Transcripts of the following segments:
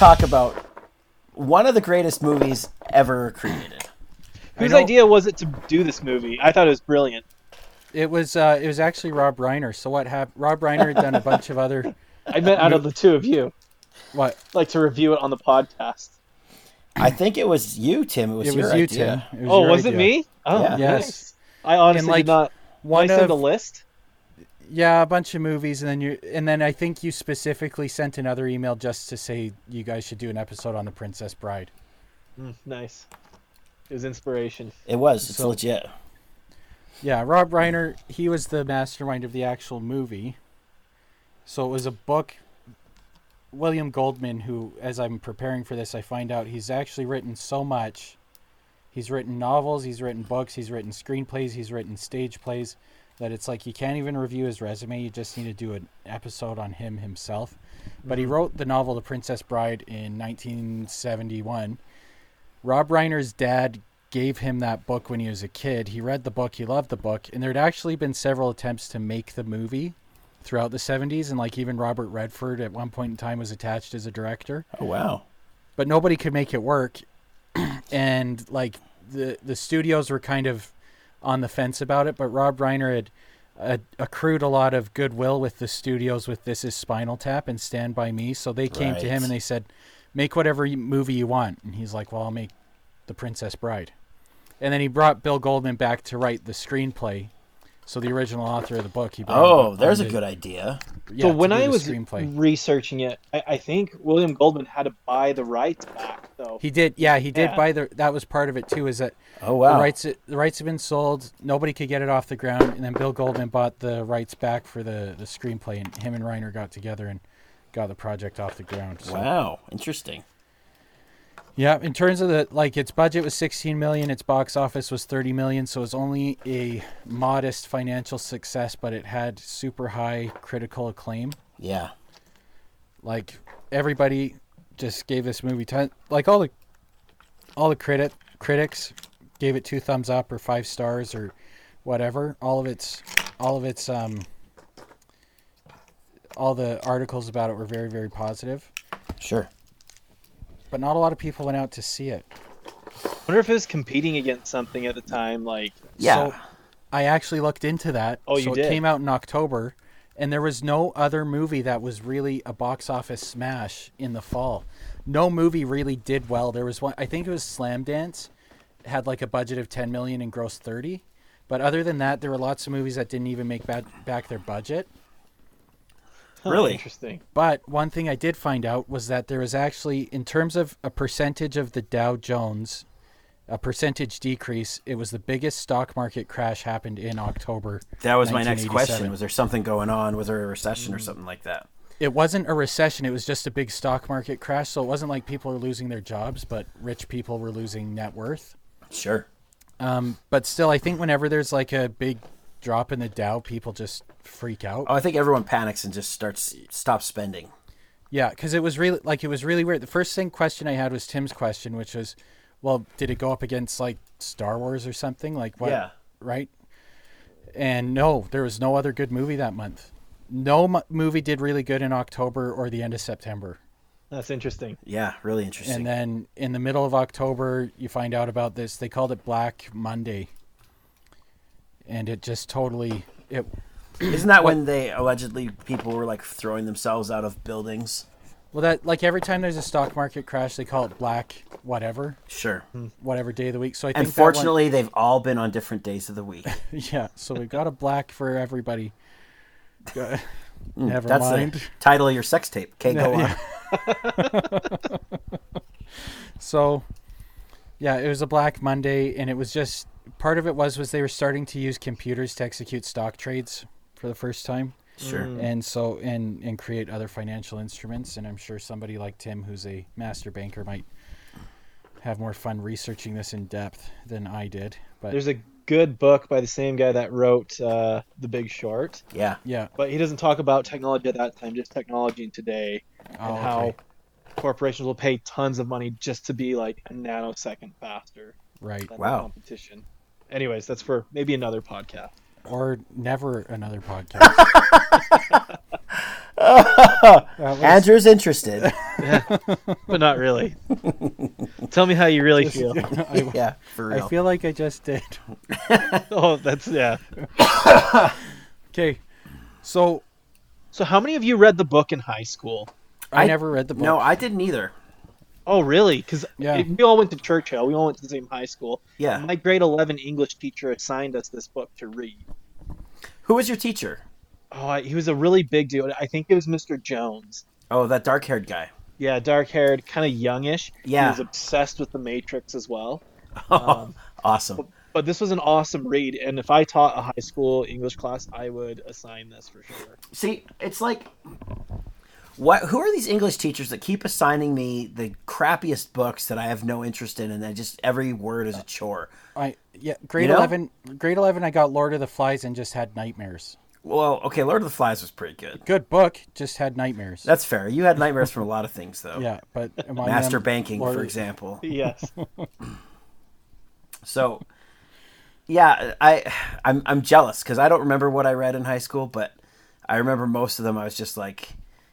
let's talk about one of the greatest movies ever created. Whose idea was it to do this movie? I thought it was brilliant. It was uh, it was actually Rob Reiner. So what happened? Rob Reiner had done a bunch of other I meant out of the two of you, what? like to review it on the podcast. I think it was you, Tim. It was It your was you, idea. Tim. It was oh, your was it me? Oh, Yeah. Yes. nice. I honestly like, did not. One One I send of a list. Yeah, a bunch of movies, and then you and then I think you specifically sent another email just to say you guys should do an episode on the Princess Bride. Mm, nice. It was inspiration. It was. It's So- legit. Yeah, Rob Reiner, he was the mastermind of the actual movie. So it was a book. William Goldman, who, as I'm preparing for this, I find out he's actually written so much. He's written novels, he's written books, he's written screenplays, he's written stage plays, that it's like you can't even review his resume. You just need to do an episode on him himself. But he mm-hmm. wrote the novel The Princess Bride in 1971. Rob Reiner's dad gave him that book when he was a kid. He read the book, he loved the book, and there had actually been several attempts to make the movie throughout the 70s and like even Robert Redford at one point in time was attached as a director, Oh wow. but nobody could make it work. and like the the studios were kind of on the fence about it, but Rob Reiner had uh, accrued a lot of goodwill with the studios with This Is Spinal Tap and Stand By Me, so they came to him and they said, "Make whatever movie you want." And he's like, "Well, I'll make The Princess Bride." And then he brought Bill Goldman back to write the screenplay. So the original author of the book, he Oh, on there's a good idea. yeah, so when I was screenplay. researching it, I, I think William Goldman had to buy the rights back, though. He did, yeah, he did Yeah. buy the. That was part of it too. Is that Oh wow. the rights? The rights have been sold. Nobody could get it off the ground, and then Bill Goldman bought the rights back for the the screenplay, and him and Reiner got together and got the project off the ground. So, Wow. Interesting. Yeah, in terms of the like, its budget was 16 million, its box office was 30 million, so it was only a modest financial success, but it had super high critical acclaim. Yeah. like everybody just gave this movie ten like all the all the critic critics gave it two thumbs up or five stars or whatever all of its all of its um all the articles about it were very very positive Sure. But not a lot of people went out to see it. I wonder if it was competing against something at the time, like Yeah. So, i actually looked into that. Oh, you so you it came out in october and there was no other movie that was really a box office smash in the fall. No movie really did well. There was one i think it was slam dance had like a budget of 10 million and grossed 30 but other than that there were lots of movies that didn't even make bad, back their budget huh, Really? interesting. but one thing i did find out was that there was actually in terms of a percentage of the dow jones a percentage decrease it was the biggest stock market crash happened in october That was my next question. Was there something going on? Was there a recession Mm. or something like that? it wasn't a recession it was just a big stock market crash so it wasn't like people were losing their jobs but rich people were losing net worth Sure. um, but still i think whenever there's like a big drop in the dow people just freak out Oh, I think everyone panics and just starts stop spending. yeah because it was really like it was really weird the first thing question i had was tim's question which was well did it go up against like star wars or something like what Yeah. right and no there was no other good movie that month no m- movie did really good in october or the end of september That's interesting. Yeah, really interesting. And then in the middle of October, you find out about this. They called it Black Monday, and it just totally it. Isn't that when they allegedly people were like throwing themselves out of buildings? Well, that like every time there's a stock market crash, they call it Black whatever, Sure. Hmm. whatever day of the week. So I think And that one- they've all been on different days of the week. yeah. So we've got a black for everybody. Go- hmm, Never That's mind. the title of your sex tape. Okay, go on. So, yeah, it was a Black Monday, and it was just part of it was was they were starting to use computers to execute stock trades for the first time. Sure. and so and and create other financial instruments and i'm sure somebody like tim who's a master banker might have more fun researching this in depth than i did but There's a good book by the same guy that wrote uh, The Big Short, Yeah. yeah but he doesn't talk about technology at that time, just technology in today oh, and okay. how corporations will pay tons of money just to be like a nanosecond faster right Wow. competition. Anyways, that's for maybe another podcast. or never another podcast was- Andrew's interested. but not really. Tell me how you really feel. I, yeah, for real. I feel like I just did. Oh, that's yeah. Okay, so So, how many of you read the book in high school? I, I- never read the book. no, I didn't either. Oh, really? Because Yeah. we all went to Churchill. We all went to the same high school. Yeah. My grade 11 English teacher assigned us this book to read. Who was your teacher? Oh, he was a really big dude. I think it was Mr. Jones. Oh, that dark-haired guy. Yeah, dark haired, kind of youngish. Yeah. He was obsessed with the Matrix as well. Um, awesome. But this was an awesome read, and if I taught a high school English class, I would assign this for sure. See, it's like, what? Who are these English teachers that keep assigning me the crappiest books that I have no interest in, and then just every word is a chore? I yeah, grade know? eleven. Grade eleven, I got Lord of the Flies and just had nightmares. Well, okay, Lord of the Flies was pretty good. Good book, just had nightmares. That's fair. You had nightmares from a lot of things, though. yeah, but Master banking, Lord for example. Yes. So, yeah, I I'm I'm jealous because I don't remember what I read in high school, but I remember most of them. I was just like,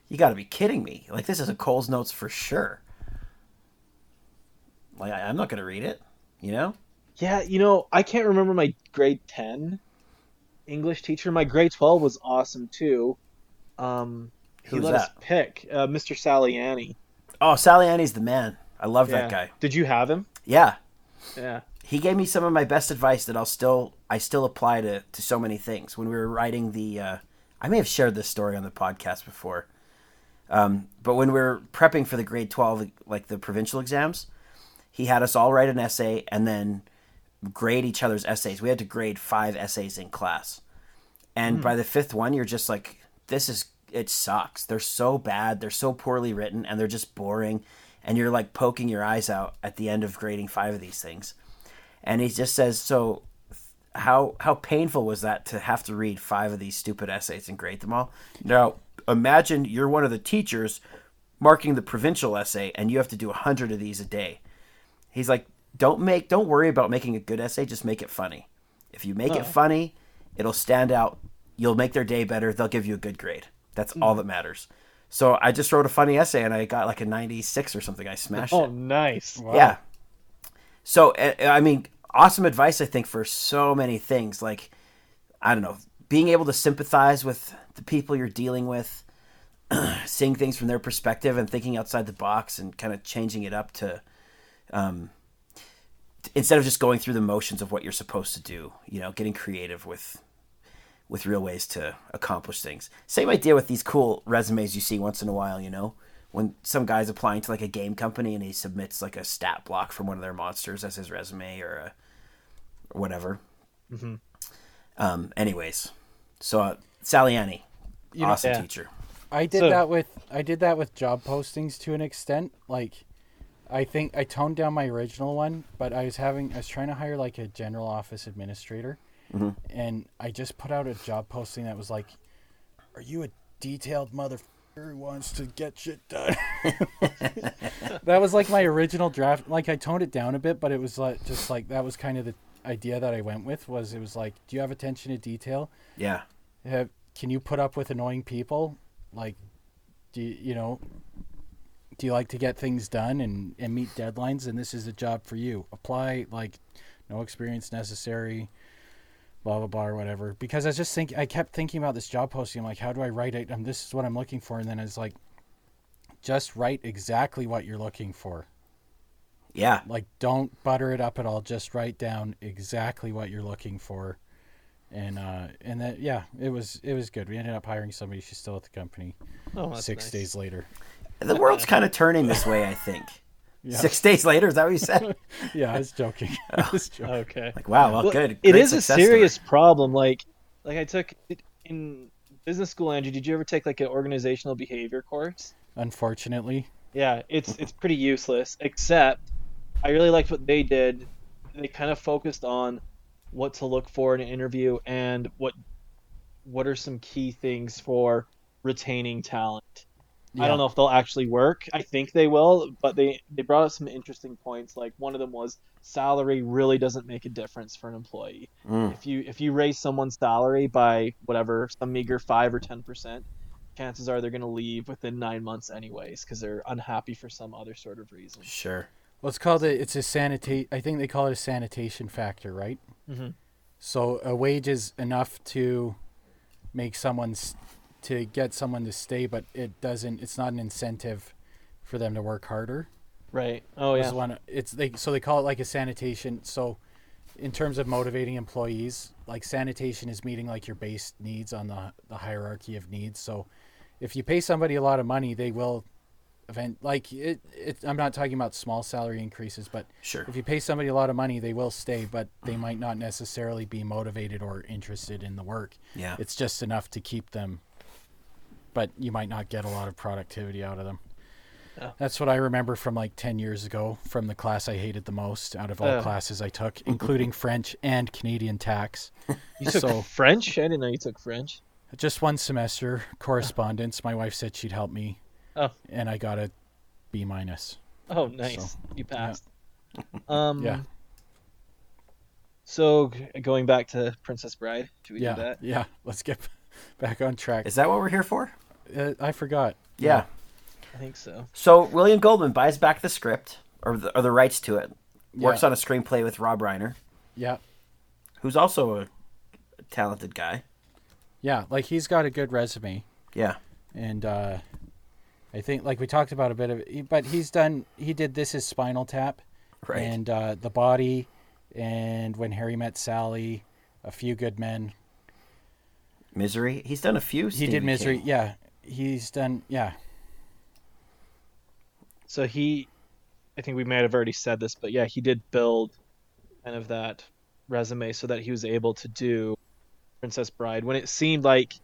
"You got to be kidding me! Like this is a Coles Notes for sure." Like I, I'm not going to read it, you know. yeah, you know, I can't remember my grade 10 English teacher. My grade 12 was awesome too. Um, he Who's let us that? pick uh, Mr. Saliani. Oh, Saliani's the man. I love that guy. Did you have him? Yeah, Yeah. he gave me some of my best advice that I'll still I still apply to to so many things. When we were writing the, uh, I may have shared this story on the podcast before, um, but when we were prepping for the grade twelve, like the provincial exams, he had us all write an essay and then grade each other's essays. We had to grade five essays in class, and by the fifth one, you're just like, this is it sucks. They're so bad. They're so poorly written, and they're just boring. And you're like poking your eyes out at the end of grading five of these things and he just says so how how painful was that to have to read five of these stupid essays and grade them all now imagine you're one of the teachers marking the provincial essay and you have to do a hundred of these a day. He's like don't make don't worry about making a good essay just make it funny. If you make it funny it'll stand out. You'll make their day better. They'll give you a good grade. That's all that matters. So i just wrote a funny essay and i got like a 96 or something. I smashed Oh, it. Oh, nice. Wow. yeah. So uh, I mean, awesome advice. I think for so many things, like I don't know, being able to sympathize with the people you're dealing with, seeing things from their perspective, and thinking outside the box, and kind of changing it up to, um, instead of just going through the motions of what you're supposed to do. You know, getting creative with with real ways to accomplish things. Same idea with these cool resumes you see once in a while, you know? When some guy's applying to like a game company and he submits like a stat block from one of their monsters as his resume or, a, or whatever. Mhm. Um, anyways, so uh, Saliani, know- awesome Yeah. teacher. I did So- that with I did that with job postings to an extent. Like, I think I toned down my original one, but I was having I was trying to hire like a general office administrator, and I just put out a job posting that was like, "Are you a detailed motherfucker who wants to get shit done?" that was like my original draft. Like I toned it down a bit, but it was like just like that was kind of the idea that I went with. Was it was like, "Do you have attention to detail?" Yeah. have can you put up with annoying people? Like do you, you know do you like to get things done and, and meet deadlines? And this is a job for you. Apply like no experience necessary blah blah blah or whatever. Because i was just think i kept thinking about this job posting. I'm like how do i write it? Um, this is what i'm looking for. And then it's like just write exactly what you're looking for Yeah. like don't butter it up at all just write down exactly what you're looking for and uh and that yeah it was it was good we ended up hiring somebody she's still at the company Oh, that's six nice. days later The world's kind of turning this way, I think. Yeah. Six days later, is that what you said? yeah i was joking i was joking Okay. Like, wow, well, Well, good. It Great is a success story. serious problem. Like, like I took it in business school. Andrew, did you ever take like an organizational behavior course? unfortunately Yeah, it's it's pretty useless. Except, I really liked what they did. They kind of focused on what to look for in an interview and what what are some key things for retaining talent. I don't know if they'll actually work. I think they will, but they they brought up some interesting points. Like one of them was salary really doesn't make a difference for an employee. Mm. If you if you raise someone's salary by whatever some meager five or ten percent, chances are they're going to leave within nine months anyways because they're unhappy for some other sort of reason. Sure. Well, it's called a, it's a sanitate. I think they call it a sanitation factor, right? Mm-hmm. So a wage is enough to make someone to get someone to stay, but it doesn't. It's not an incentive for them to work harder. Right. Oh yeah. one it's they so they call it like a sanitation so in terms of motivating employees like sanitation is meeting like your base needs on the the hierarchy of needs so if you pay somebody a lot of money they will event like it, it i'm not talking about small salary increases but Sure. if you pay somebody a lot of money they will stay but they might not necessarily be motivated or interested in the work Yeah. it's just enough to keep them but you might not get a lot of productivity out of them Yeah. that's what i remember from like 10 years ago from the class i hated the most out of all Uh. classes i took including french and canadian tax You took so French? I didn't know you took French. just one semester correspondence my wife said she'd help me Oh. and i got a b minus Oh, nice. So, you passed. Um. Yeah. So going back to Princess Bride, should we yeah do that? yeah let's get back on track Is that what we're here for? uh, i forgot Yeah. I think so. So William Goldman buys back the script or the, or the rights to it. Works Yeah. on a screenplay with Rob Reiner, yeah who's also a talented guy. yeah like he's got a good resume Yeah. and uh, I think like we talked about a bit of it, but he's done. He did this is Spinal Tap, Right. and uh, The Body, and When Harry Met Sally, A Few Good Men. Misery. He's done a few. he did Misery. King. Yeah, he's done. Yeah, So he, I think we might have already said this, but yeah, he did build kind of that resume so that he was able to do Princess Bride when it seemed like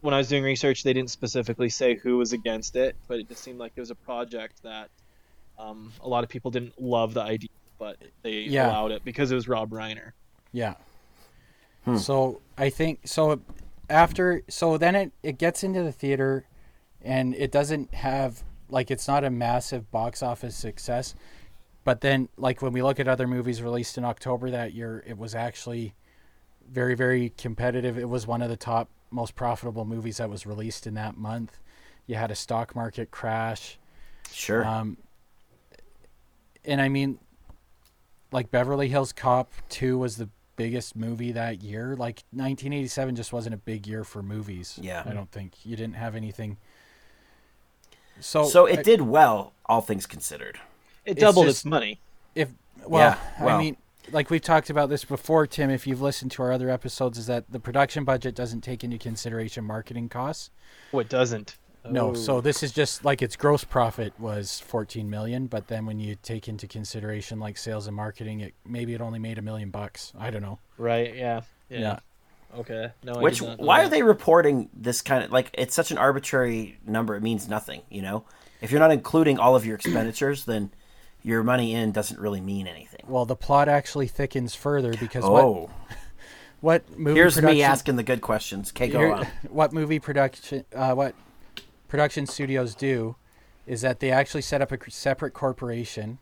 when I was doing research they didn't specifically say who was against it, but it just seemed like it was a project that um, a lot of people didn't love the idea, but they Yeah. allowed it because it was Rob Reiner. yeah. Hmm. So I think so. After so then it it gets into the theater, and it doesn't have like it's not a massive box office success. But then, like when we look at other movies released in October that year, it was actually very, very competitive. It was one of the top most profitable movies that was released in that month. You had a stock market crash. Sure. Um, and I mean, like Beverly Hills Cop 2 was the biggest movie that year. Like 1987 just wasn't a big year for movies. Yeah. I don't think you didn't have anything. So, so it I- did well, all things considered. It It's doubled just- its money. if well, Yeah, well. I mean, like we've talked about this before, Tim. If you've listened to our other episodes, is that the production budget doesn't take into consideration marketing costs. Oh, it doesn't. No, Oh. so this is just like its gross profit was 14 million, but then when you take into consideration like sales and marketing, it maybe it only made a million bucks. I don't know. right, yeah, yeah. Yeah. Okay. No, Which did why that. are they reporting this kind of like it's such an arbitrary number? It means nothing, you know. If you're not including all of your expenditures, then your money in doesn't really mean anything. Well, the plot actually thickens further because what Oh, what movie here's me asking the good questions. Okay, go on. what movie production uh, what production studios do is that they actually set up a separate corporation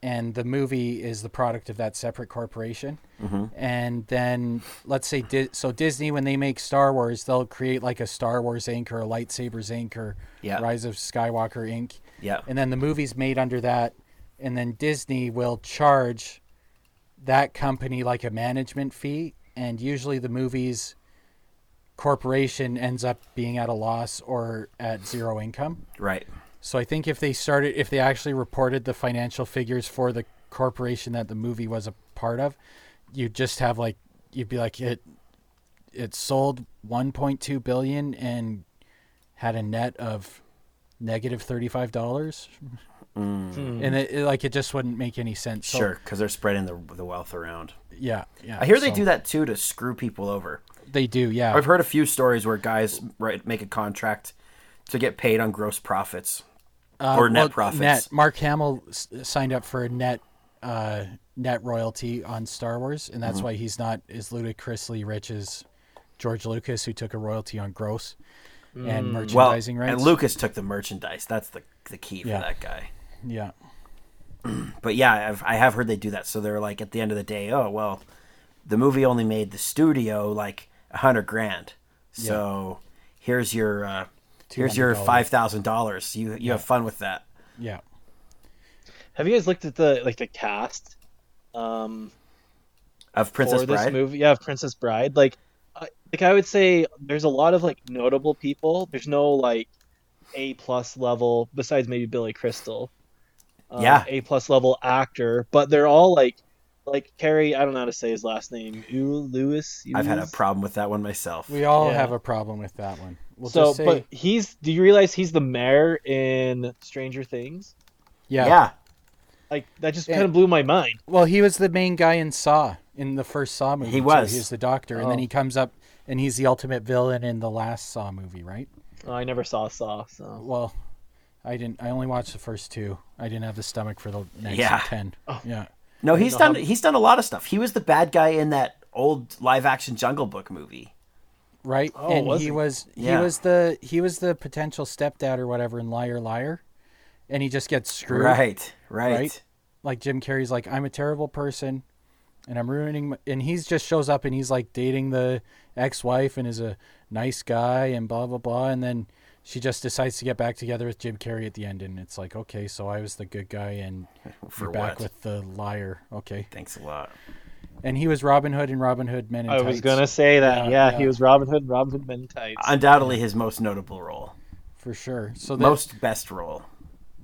and the movie is the product of that separate corporation Mm-hmm. and then let's say Di- so disney when they make star wars they'll create like a star wars inc or a lightsabers inc or Yeah. rise of skywalker inc Yeah, and then the movie's made under that and then disney will charge that company like a management fee and usually the movie's corporation ends up being at a loss or at zero income right. so i think if they started if they actually reported the financial figures for the corporation that the movie was a part of you'd just have like you'd be like it it sold 1.2 billion and had a net of negative $35 Hmm. and it, it- like it just wouldn't make any sense. So, Sure, because they're spreading the the wealth around. Yeah, yeah. I hear they so- do that too to screw people over. They do. Yeah. I've heard a few stories where guys write, make a contract to get paid on gross profits. Uh, or net well, profits. Net. Mark Hamill s- signed up for a net uh, net royalty on Star Wars, and Mm-hmm. that's why he's not as ludicrously rich as George Lucas, who took a royalty on gross and Well, merchandising rights. and Lucas took the merchandise. That's the the key for Yeah. that guy. yeah, But yeah, I've, I have heard they do that. So they're like, at the end of the day, oh well, the movie only made the studio like a hundred grand. So here's your uh, here's your five thousand dollars. You you have fun with that. Yeah. Have you guys looked at the like the cast? Um, Of Princess for this Bride. movie. Yeah, of Princess Bride. Like, I, like I would say, there's a lot of like notable people. There's no like A plus level besides maybe Billy Crystal. Um, Yeah. A plus level actor, but they're all like, like Cary. I don't know how to say his last name. Ew, Lewis. I've had a problem with that one myself. We all Yeah. have a problem with that one. We'll so, just say, but he's. Do you realize he's the mayor in Stranger Things? yeah. yeah. Like that just Yeah. kind of blew my mind. Well, he was the main guy in Saw in the first Saw movie. He too. was. He was the doctor, and then Oh. he comes up and he's the ultimate villain in the last Saw movie, right? Oh, I never saw Saw, so Well, I didn't. I only watched the first two. I didn't have the stomach for the next Yeah. ten. Oh. Yeah. No, he's done how- he's done a lot of stuff. He was the bad guy in that old live action Jungle Book movie. Right. Oh, and was he he? was he Yeah. was the he was the potential stepdad or whatever in Liar Liar, and he just gets screwed. Right, right. Right? Like Jim Carrey's like I'm a terrible person, and I'm ruining. My, and he's just shows up and he's like dating the ex-wife and is a nice guy and blah blah blah, and then she just decides to get back together with Jim Carrey at the end, and it's like okay, so I was the good guy and For you're back what? with the liar. Okay, Thanks a lot. and he was Robin Hood and Robin Hood Men in I was gonna say that. Yeah, Yeah, yeah. he was Robin Hood. Robin Hood Men in Tights. Undoubtedly his most notable role. for sure. So that, Most best role.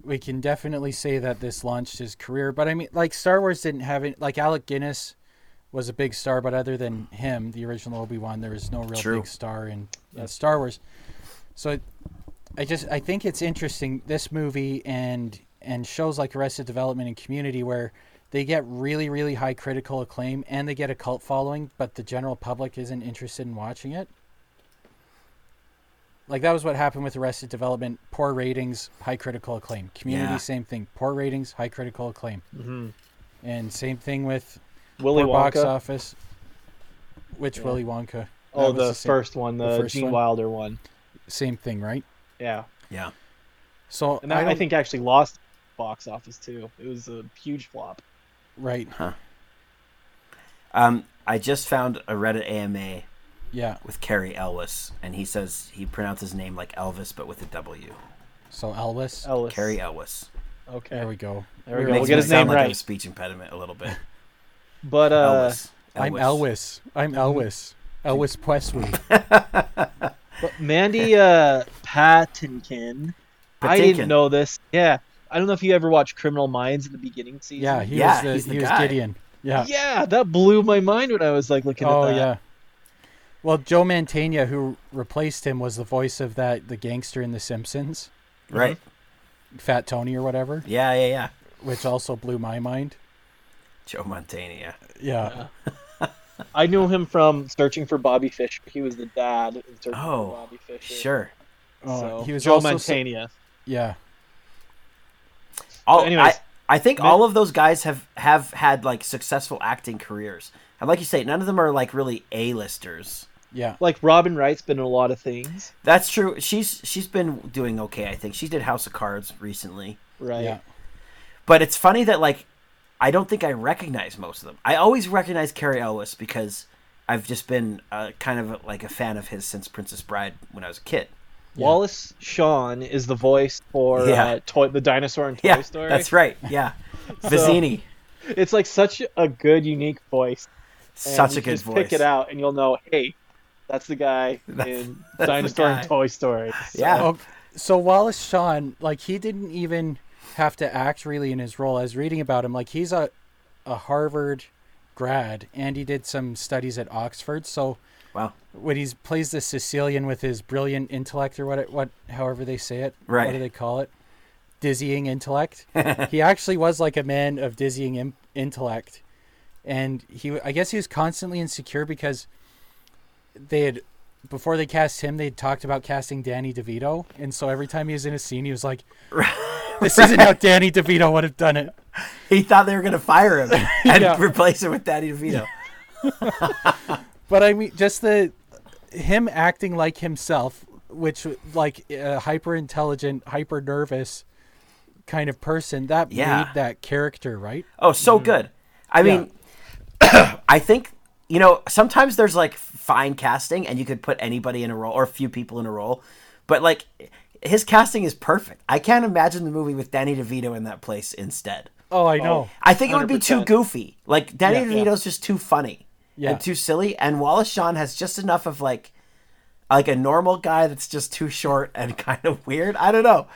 we can definitely say that this launched his career. But I mean, like Star Wars didn't have it. Like Alec Guinness was a big star, but other than him, the original Obi Wan, there was no real True. big star in, in Star Wars. So I just I think it's interesting this movie and and shows like Arrested Development and Community where they get really really high critical acclaim and they get a cult following, but the general public isn't interested in watching it. Like that was what happened with Arrested Development. Poor ratings, high critical acclaim. Community, Yeah. same thing. Poor ratings, high critical acclaim. hmm And same thing with Willy poor box Wonka. office. Which Yeah. Willy Wonka? Oh, That was the, same, first one, the, first Gene one? Wilder one. Same thing, right? Yeah, Yeah. So and that, I, think actually lost box office too. It was a huge flop. right. Um, I just found a Reddit AMA Yeah. with Cary Elwes, and he says he pronounces his name like Elvis, but with a W. So Elvis. Ellis. Cary Elwes. Okay. There we go. There we We're go. We'll get me his sound name like I have right. a speech impediment a little bit. But uh, Elwes. I'm Elvis. I'm Elvis. Elvis Presley. but Mandy uh, Patinkin. I didn't know this. Yeah, I don't know if you ever watched Criminal Minds in the beginning season. Yeah, he Yeah, was the, he's the he was guy. Gideon. Yeah. yeah, that blew my mind when I was like looking Oh at that. yeah. Well, Joe Mantegna, who replaced him, was the voice of that the gangster in The Simpsons, Right. Fat Tony or whatever, Yeah, yeah, yeah. which also blew my mind. Joe Montana. Yeah. Yeah. I knew him from Searching for Bobby Fischer. He was the dad in Searching Oh, for Bobby Fischer. Sure. Oh, so, he was Joe also Mantegna. Yeah. All, But anyways, I, I think Ma- all of those guys have have had like successful acting careers, and like you say, none of them are like really A-listers. Yeah. like Robin Wright's been in a lot of things, That's true. She's she's been doing okay. I think she did House of Cards recently, right? Yeah. but it's funny that like I don't think I recognize most of them. I always recognize Cary Elwes because I've just been uh, kind of like a fan of his since Princess Bride when I was a kid. Wallace Shawn is the voice for Yeah. uh, toy, the dinosaur in Toy Yeah, Story. that's right. Yeah, Vizzini, It's like such a good, unique voice. such a good just voice. Pick it out, and you'll know. Hey, that's the guy That's- in that's Dinosaur guy. and Toy Story. So- Yeah. So Wallace Shawn, like he didn't even have to act really in his role. I was reading about him, like he's a a Harvard grad, and he did some studies at Oxford. So Wow. when he plays the Sicilian with his brilliant intellect, or what, it, what, however they say it, Right. What do they call it? Dizzying intellect. he actually was like a man of dizzying Im- intellect, and he, I guess, he was constantly insecure because they had before they cast him, they talked about casting Danny DeVito, and so every time he was in a scene, he was like, "This isn't how Danny DeVito would have done it." He thought they were gonna fire him and Yeah. replace him with Danny DeVito. But I mean, just the him acting like himself, which like a hyper intelligent, hyper nervous kind of person, that Yeah. made that character right. Oh, so Mm-hmm. good. I mean, I think you know, sometimes there's like fine casting and you could put anybody in a role or a few people in a role, but like his casting is perfect. I can't imagine the movie with Danny DeVito in that place instead. Oh, I know. I think it would be too 100%. goofy. Like Danny Yeah. DeVito's just too funny Yeah. and too silly, and Wallace Shawn has just enough of like like a normal guy that's just too short and kind of weird. I don't know.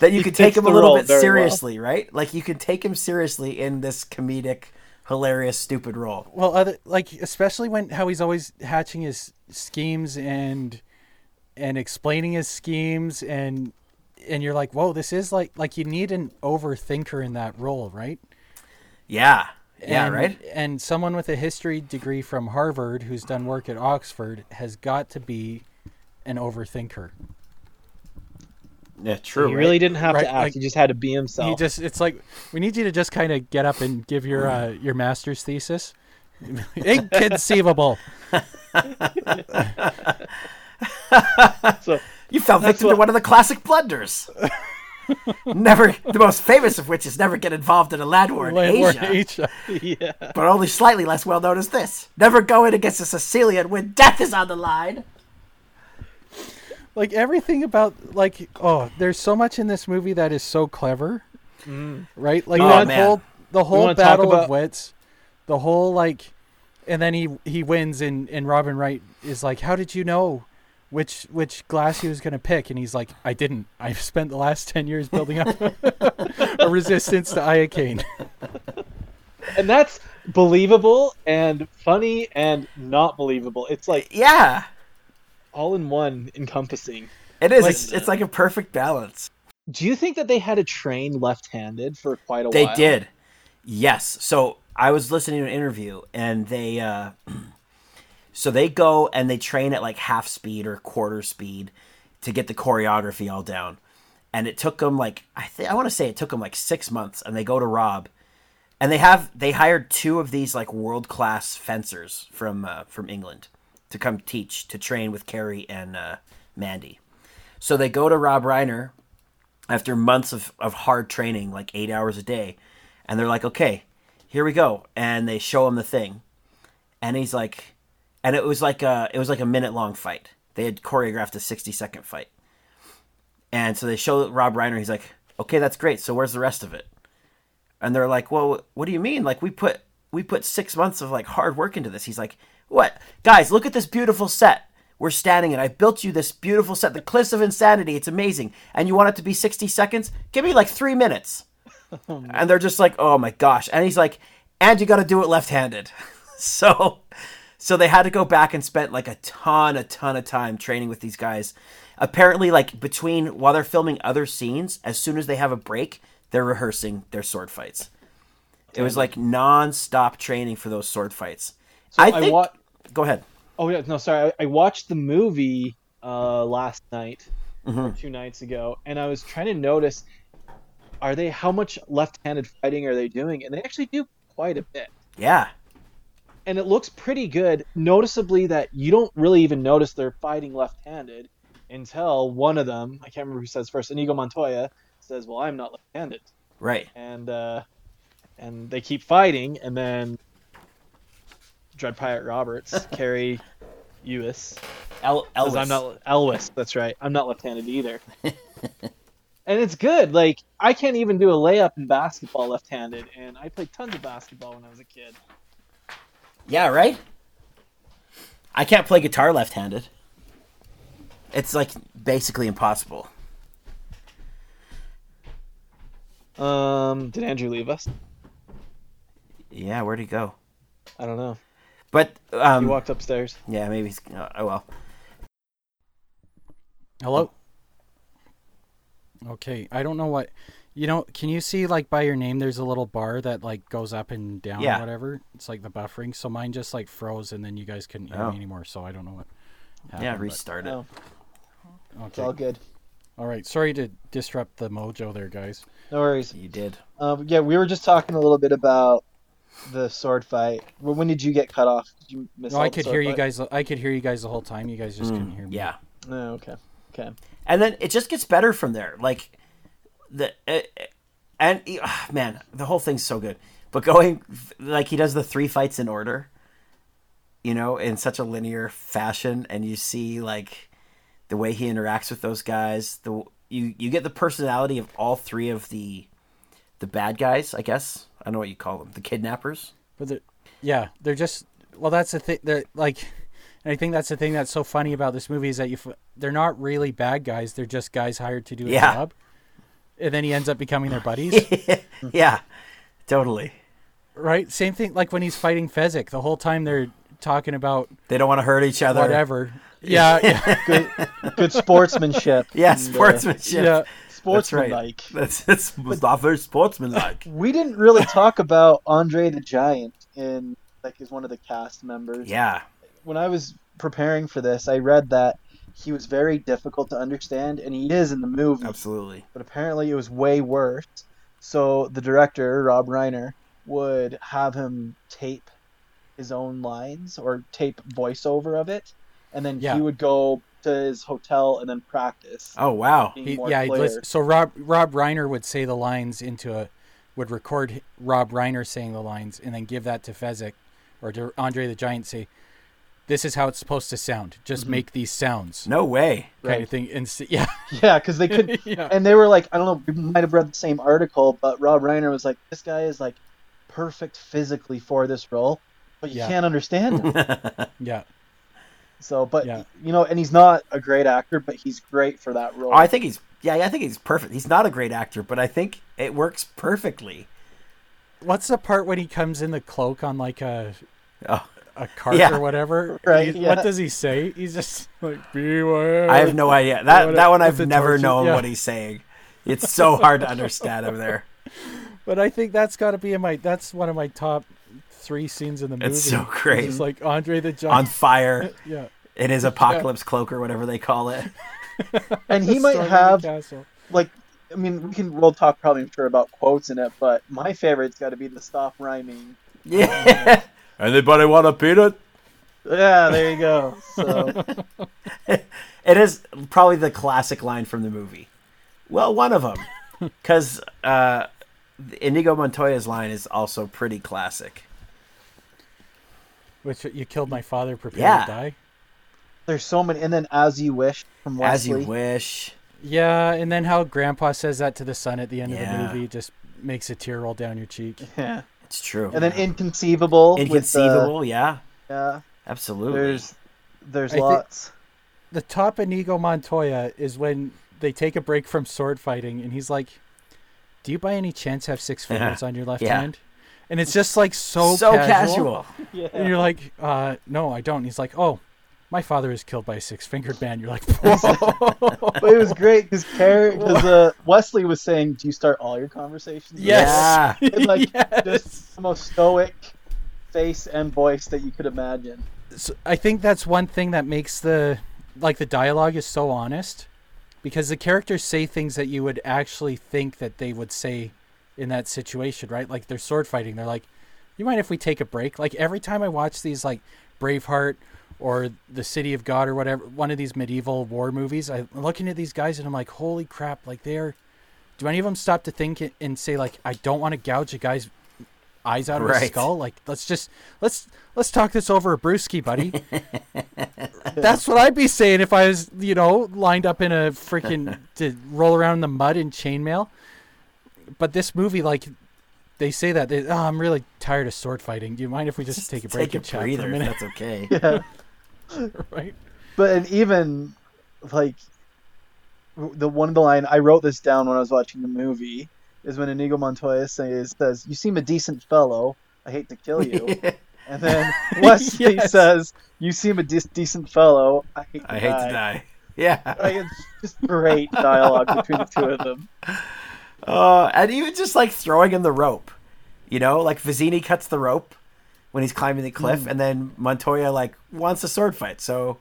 That you He could take fits him a the little role bit very well. seriously, right? Like you could take him seriously in this comedic, hilarious, stupid role. Well, other like especially when how he's always hatching his schemes and and explaining his schemes and and you're like, whoa, this is like like you need an overthinker in that role, right? Yeah. Yeah, And- right? And someone with a history degree from Harvard who's done work at Oxford has got to be an overthinker. Yeah, true. he really didn't have Right, to act. like- he just had to be himself. He just it's like we need you to just kind of get up and give your uh, your master's thesis. Inconceivable. so You fell victim what- to one of the classic blunders. never, the most famous of which is never get involved in a land war in Landlord Asia, Asia. yeah. but only slightly less well known as this. Never go in against a Sicilian when death is on the line. like everything about like oh there's so much in this movie that is so clever mm. right like Oh, that man. whole the whole wanna talk battle of wits the whole like and then he he wins and and robin wright is like how did you know which which glass he was going to pick and he's like i didn't i've spent the last 10 years building up a resistance to iocane And that's believable and funny and not believable. It's like Yeah, all in one encompassing. it is. Like- it's, it's like a perfect balance. Do you think that they had a train left-handed for quite a while? They did. Yes. So I was listening to an interview and they uh so they go and they train at like half speed or quarter speed to get the choreography all down. And it took them like I think I want to say it took them like 6 months and they go to Rob and they have they hired two of these like world-class fencers from uh, from England to come teach to train with Cary and uh, Mandy. So they go to Rob Reiner after months of, of hard training, like eight hours a day, and they're like, okay, here we go. And they show him the thing. And he's like and it was like a it was like a minute long fight. They had choreographed a sixty second fight. And so they show Rob Reiner, he's like, Okay, that's great. So where's the rest of it? And they're like, Well, what do you mean? Like we put we put six months of like hard work into this. He's like, What? Guys, look at this beautiful set. We're standing in. I built you this beautiful set, the Cliffs of Insanity. It's amazing. And you want it to be 60 seconds? Give me like three minutes. Oh, and they're just like, oh my gosh. And he's like, and you got to do it left handed. so, so they had to go back and spent like a ton, a ton of time training with these guys. Apparently, like between while they're filming other scenes, as soon as they have a break, they're rehearsing their sword fights. It was like non-stop training for those sword fights. I I think. wa- Go ahead. Oh yeah, no, sorry. I, I watched the movie uh, last night, Mm-hmm. two nights ago, and I was trying to notice: are they how much left-handed fighting are they doing? And they actually do quite a bit, Yeah. And it looks pretty good. Noticeably, that you don't really even notice they're fighting left-handed until one of them, I can't remember who says first, Inigo Montoya says, "Well, I'm not left-handed," Right. and uh, and they keep fighting, and then Dread Pirate Roberts, Cary Ewis. El- Says I'm not Elvis. That's right. I'm not left-handed either. and it's good. Like I can't even do a layup in basketball left-handed, and I played tons of basketball when I was a kid. Yeah, right? I can't play guitar left handed. It's like basically impossible. Um, did Andrew leave us? Yeah, where'd he go? I don't know. But, He um, walked upstairs. yeah, maybe he's, uh, oh well. Hello. Okay, I don't know what. You know, can you see like by your name? There's a little bar that like goes up and down Yeah. or whatever. It's like the buffering. So mine just like froze, and then you guys couldn't hear Oh. me anymore. So I don't know what. Happened, Yeah, but- restart it. No, it's all good. All right. Sorry to disrupt the mojo there, guys. No worries. You did. Um, yeah, we were just talking a little bit about the sword fight. When when did you get cut off? Did you miss? No, I could sword hear you guys. I could hear you guys the whole time. You guys just couldn't hear me. Mm, Yeah. Oh, okay. Okay. And then it just gets better from there. Like, the, uh, and, uh, man, the whole thing's so good. But going, like, he does the three fights in order. you know, in such a linear fashion, and you see like the way he interacts with those guys. The you you get the personality of all three of the the bad guys. I guess I don't know what you call them, the kidnappers. But they're, yeah, they're just well. That's the thing. They're like, and I think that's the thing that's so funny about this movie is that you f- they're not really bad guys. They're just guys hired to do a Yeah. job, and then he ends up becoming their buddies. yeah, totally. right? Same thing like when he's fighting Fezzik. The whole time they're talking about They don't want to hurt each other. whatever. Yeah, yeah, Good, good sportsmanship. Yeah, and, uh, sportsmanship. yeah. That's right. sportsmanlike. That's that's not very sportsmanlike. We didn't really talk about Andre the Giant in like as one of the cast members. Yeah, When I was preparing for this, I read that he was very difficult to understand, and he is in the movie. absolutely. But apparently, it was way worse. So the director, Rob Reiner, would have him tape his own lines or tape voiceover of it, and then Yeah. he would go to his hotel and then practice. Oh wow. He, yeah. he'd clear. listen- so Rob Rob Reiner would say the lines into a would record Rob Reiner saying the lines and then give that to Fezzik or to Andre the Giant. Say, "This is how it's supposed to sound. Just Mm-hmm. make these sounds." No way. Kind Right. of thing. And s- yeah, Yeah, because they could, yeah. and they were like, I don't know, we might have read the same article, but Rob Reiner was like, this guy is like perfect physically for this role, but you Yeah. can't understand him. yeah. so, but Yeah. you know, and he's not a great actor, but he's great for that role. Oh, I think he's yeah, I think he's perfect. He's not a great actor, but I think it works perfectly. What's the part when he comes in the cloak on like a Oh, a cart Yeah. or whatever? Right, He- yeah. What does he say? He's just like beware. I have no idea. That that one I've never torches, known yeah. what he's saying. It's so hard to understand him there. But I think that's got to be in my. That's one of my top three scenes in the movie. It's so great. It's like Andre the Giant On fire yeah. in his apocalypse cloak or whatever they call it. and he might have like I mean we can we'll talk probably I'm sure about quotes in it, but my favorite's got to be the stop rhyming. Yeah. Um, Anybody want a peanut? Yeah, there you go. So It is probably the classic line from the movie. Well, one of them, because uh, Inigo Montoya's line is also pretty classic. Which you killed my father. Prepare Yeah. to die. there's so many, and then as you wish from Westley. As you wish. Yeah, and then how Grandpa says that to the son at the end of the movie just makes a tear roll down your cheek. Yeah, It's true. and then inconceivable. with the- inconceivable. yeah, yeah, absolutely. there's there's I lots. The top Inigo Montoya is when they take a break from sword fighting, and he's like, "Do you by any chance have six fingers on your left Yeah. hand?" And it's just like so so casual. casual. Yeah. And you're like, uh, no, I don't. And he's like, oh, my father is killed by a six fingered man. You're like, whoa. but it was great because because uh, Westley was saying, "Do you start all your conversations?" Yes. Yeah. that?" And, like Yes. just the most stoic face and voice that you could imagine. So I think that's one thing that makes the like the dialogue is so honest because the characters say things that you would actually think that they would say in that situation, right? Like they're sword fighting. They're like, "You mind if we take a break?" Like every time I watch these like Braveheart or The City of God or whatever, one of these medieval war movies, I'm looking at these guys and I'm like, "Holy crap, like they're do any of them stop to think and say like, I don't want to gouge a guy's eyes out of his skull. Like, let's just let's let's talk this over a brewski, buddy. That's what I'd be saying if I was, you know, lined up in a freaking to roll around in the mud in chainmail. But this movie, like, they say that they, oh, I'm really tired of sword fighting. Do you mind if we just, take a break Take and a chat for a minute? That's okay. Yeah. right? But and even like the one of the line I wrote this down when I was watching the movie is when Inigo Montoya says says, "You seem a decent fellow. I hate to kill you." and then Westley Yes. says, "You seem a de- decent fellow. I hate to I hate die." to die. Yeah. Like, it's just great dialogue between the two of them. Uh, and even just like throwing him the rope, you know, like Vizzini cuts the rope when he's climbing the cliff, Mm. and then Montoya like wants a sword fight, so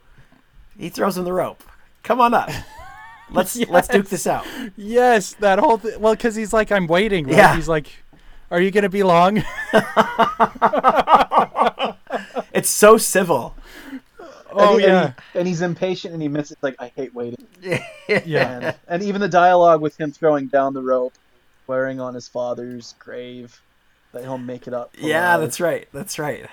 he throws him the rope. Come on up, let's let's duke this out. Yes, that whole thing. Well, because he's like, I'm waiting. Right? Yeah. He's like, Are you gonna be long? It's so civil. oh and, he- yeah, and, he- and he's impatient and he misses. Like I hate waiting. yeah. And, and even the dialogue with him throwing down the rope, swearing on his father's grave that he'll make it up. Yeah, alive. that's right. That's right.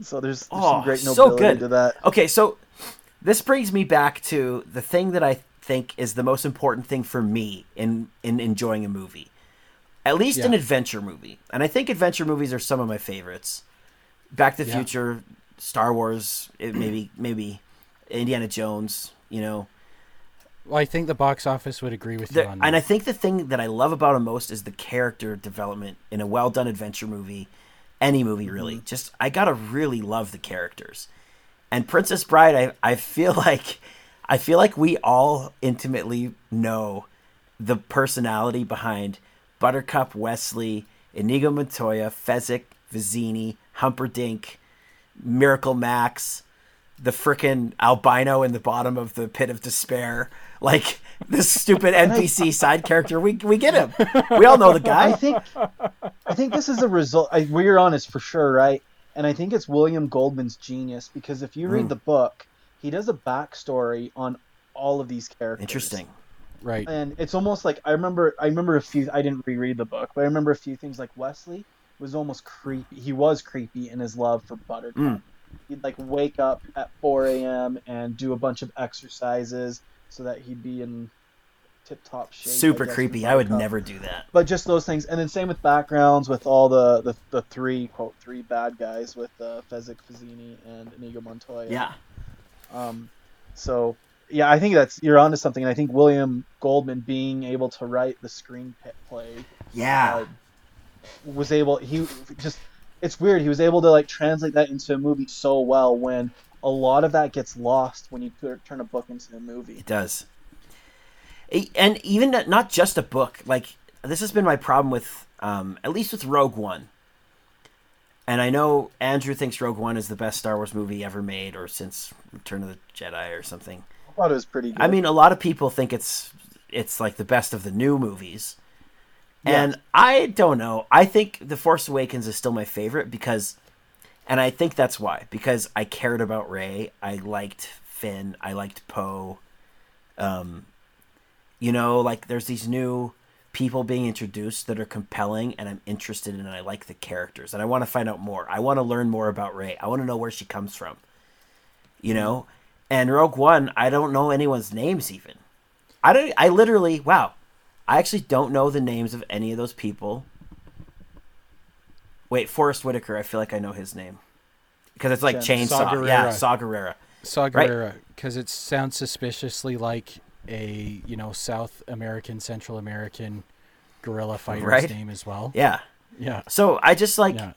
So there's, there's Oh, some great so nobility good. to that. Okay, so this brings me back to the thing that I think is the most important thing for me in in enjoying a movie. At least an adventure movie. And I think adventure movies are some of my favorites. Back to the Yeah. Future, Star Wars, it maybe maybe Indiana Jones, you know. Well, I think the box office would agree with you on that. and I think the thing that I love about them most is the character development in a well done adventure movie, any movie mm-hmm. really. Just I gotta really love the characters. And Princess Bride, I, I feel like I feel like we all intimately know the personality behind Buttercup, Westley, Inigo Montoya, Fezzik, Vizzini, Humperdinck, Miracle Max, the frickin' albino in the bottom of the pit of despair. Like this stupid NPC side character, we we get him. We all know the guy. I think I think this is a result. I, we're honest for sure, right? And I think it's William Goldman's genius because if you read Mm. the book, he does a backstory on all of these characters. Interesting. right. And it's almost like I remember. I remember a few. I didn't reread the book, but I remember a few things like Westley was almost creepy. He was creepy in his love for Buttercup. Mm. He'd like wake up at 4 a.m. and do a bunch of exercises so that he'd be in tip-top shape. I Super guess, creepy. I would never do that. but just those things and then same with backgrounds with all the the, the three quote three bad guys with uh, Fezzik, Vizzini, and Inigo Montoya. Yeah. Um, so yeah, I think that's you're onto something, and I think William Goldman being able to write the screenplay Yeah. uh, was able. He just it's weird. He was able to like translate that into a movie so well when a lot of that gets lost when you turn a book into a movie. It does. And even not- not just a book. Like this has been my problem with, um, at least with Rogue One. And I know Andrew thinks Rogue One is the best Star Wars movie ever made, or since Return of the Jedi, or something. I thought it was pretty good. I mean, a lot of people think it's it's like the best of the new movies, and I don't know. I think The Force Awakens is still my favorite because, and I think that's why because I cared about Rey. I liked Finn. I liked Poe. Um, you know, like there's these new people being introduced that are compelling, and I'm interested in. And I like the characters, and I want to find out more. I want to learn more about Rey. I want to know where she comes from. You know, and Rogue One, I don't know anyone's names even. I don't. I literally, wow, I actually don't know the names of any of those people. Wait, Forest Whitaker. I feel like I know his name because it's like Jen- Chainsaw. Saw Yeah, Gerrera. Saw Gerrera. Saw Gerrera, because it sounds suspiciously like a you know South American, Central American guerrilla fighter's Right. name as well. Yeah. Yeah, So I just like yeah,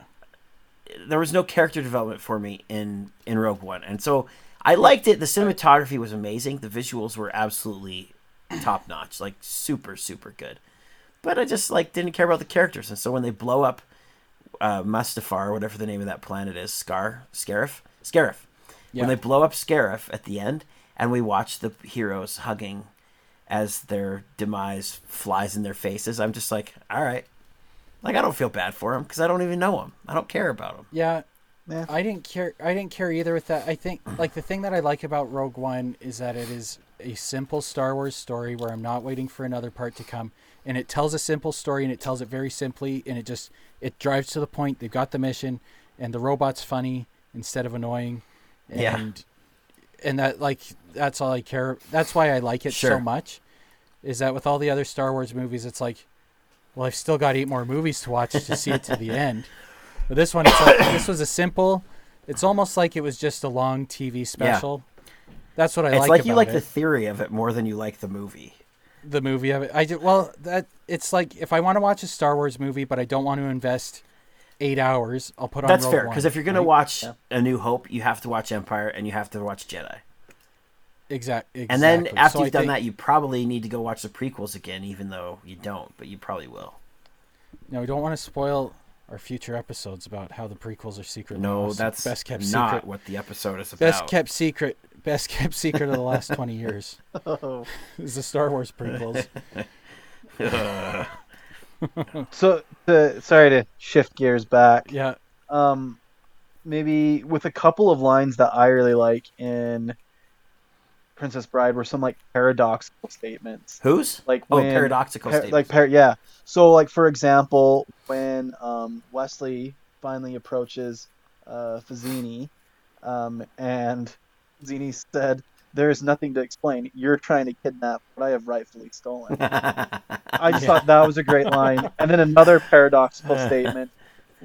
there was no character development for me in in Rogue One, and so I liked it. The cinematography was amazing. The visuals were absolutely top notch, like super super good. But I just like didn't care about the characters, and so when they blow up uh, Mustafar, whatever the name of that planet is, Scar, Scarif, Scarif. yeah. When they blow up Scarif at the end, and we watch the heroes hugging as their demise flies in their faces, I'm just like, all right. Like I don't feel bad for them because I don't even know them. I don't care about them. yeah. Yeah. I didn't care. I didn't care either with that. I think like the thing that I like about Rogue One is that it is a simple Star Wars story where I'm not waiting for another part to come, and it tells a simple story and it tells it very simply, and it just it drives to the point. They've got the mission, and the robot's funny instead of annoying, and Yeah. and that like that's all I care. That's why I like it Sure. so much. Is that with all the other Star Wars movies, it's like, well, I've still got eight more movies to watch to see it to the end. But this one, it's like this was a simple. It's almost like it was just a long TV special. That's what I like. it's like. like you like it. the theory of it more than you like the movie. the movie of it. I ju- well that it's like if I want to watch a Star Wars movie, but I don't want to invest eight hours, I'll put on. That's Rogue fair because if you're gonna right? watch Yeah. A New Hope, you have to watch Empire and you have to watch Jedi. exact, exactly. And then after So you've I done think- that, you probably need to go watch the prequels again, even though you don't, but you probably will. no, we don't want to spoil our future episodes about how the prequels are secret. No, that's best kept not secret. what the episode is about. Best kept secret. Best kept secret of the last twenty years Oh. is the Star Wars prequels. So, to, sorry to shift gears back. Yeah, Um, maybe with a couple of lines that I really like in Princess Bride were some like paradoxical statements. Whose? Like Oh, when, paradoxical par- statements. like par- yeah. So like for example, when um, Westley finally approaches uh, Vizzini, um, and Zini said, "There is nothing to explain. You're trying to kidnap what I have rightfully stolen." I just thought that was a great line. And then another paradoxical statement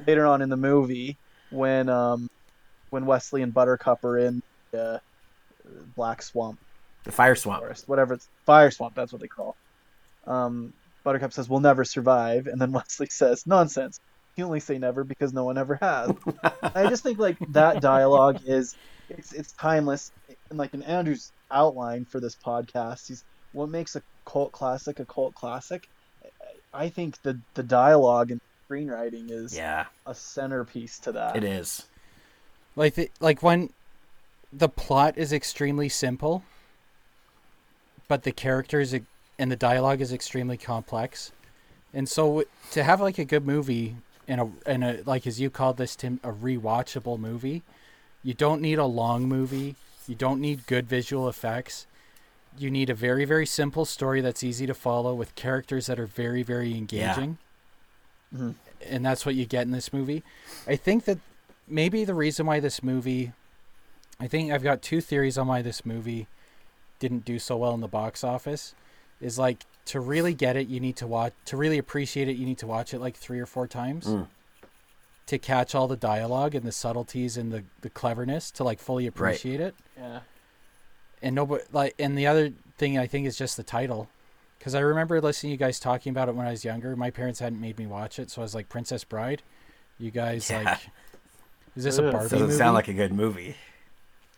later on in the movie when um, when Westley and Buttercup are in the uh, Black Swamp the fire swamp. forest, whatever it's fire swamp. That's what they call. it. Um, Buttercup says, "We'll never survive," and then Westley says, "Nonsense. You only say never because no one ever has." I just think like that dialogue is it's it's timeless. And like in Andrew's outline for this podcast, he's what makes a cult classic a cult classic. I think the the dialogue and screenwriting is Yeah, a centerpiece to that. it is. Like the, like when the plot is extremely simple, but the characters and the dialogue is extremely complex, and so to have like a good movie and a and a like as you called this Tim a rewatchable movie, you don't need a long movie. You don't need good visual effects. You need a very very simple story that's easy to follow with characters that are very very engaging. Mhm. And that's what you get in this movie. I think that maybe the reason why this movie I think I've got two theories on why this movie didn't do so well in the box office is like to really get it you need to watch to really appreciate it you need to watch it like 3 or 4 times Mm. To catch all the dialogue and the subtleties and the the cleverness to like fully appreciate it Yeah. and nobody like and the other thing I think is just the title because I remember listening to you guys talking about it when I was younger. My parents hadn't made me watch it, so I was like, "Princess Bride." You guys Yeah. like, is this a Ugh. Barbie Doesn't movie? sound like a good movie.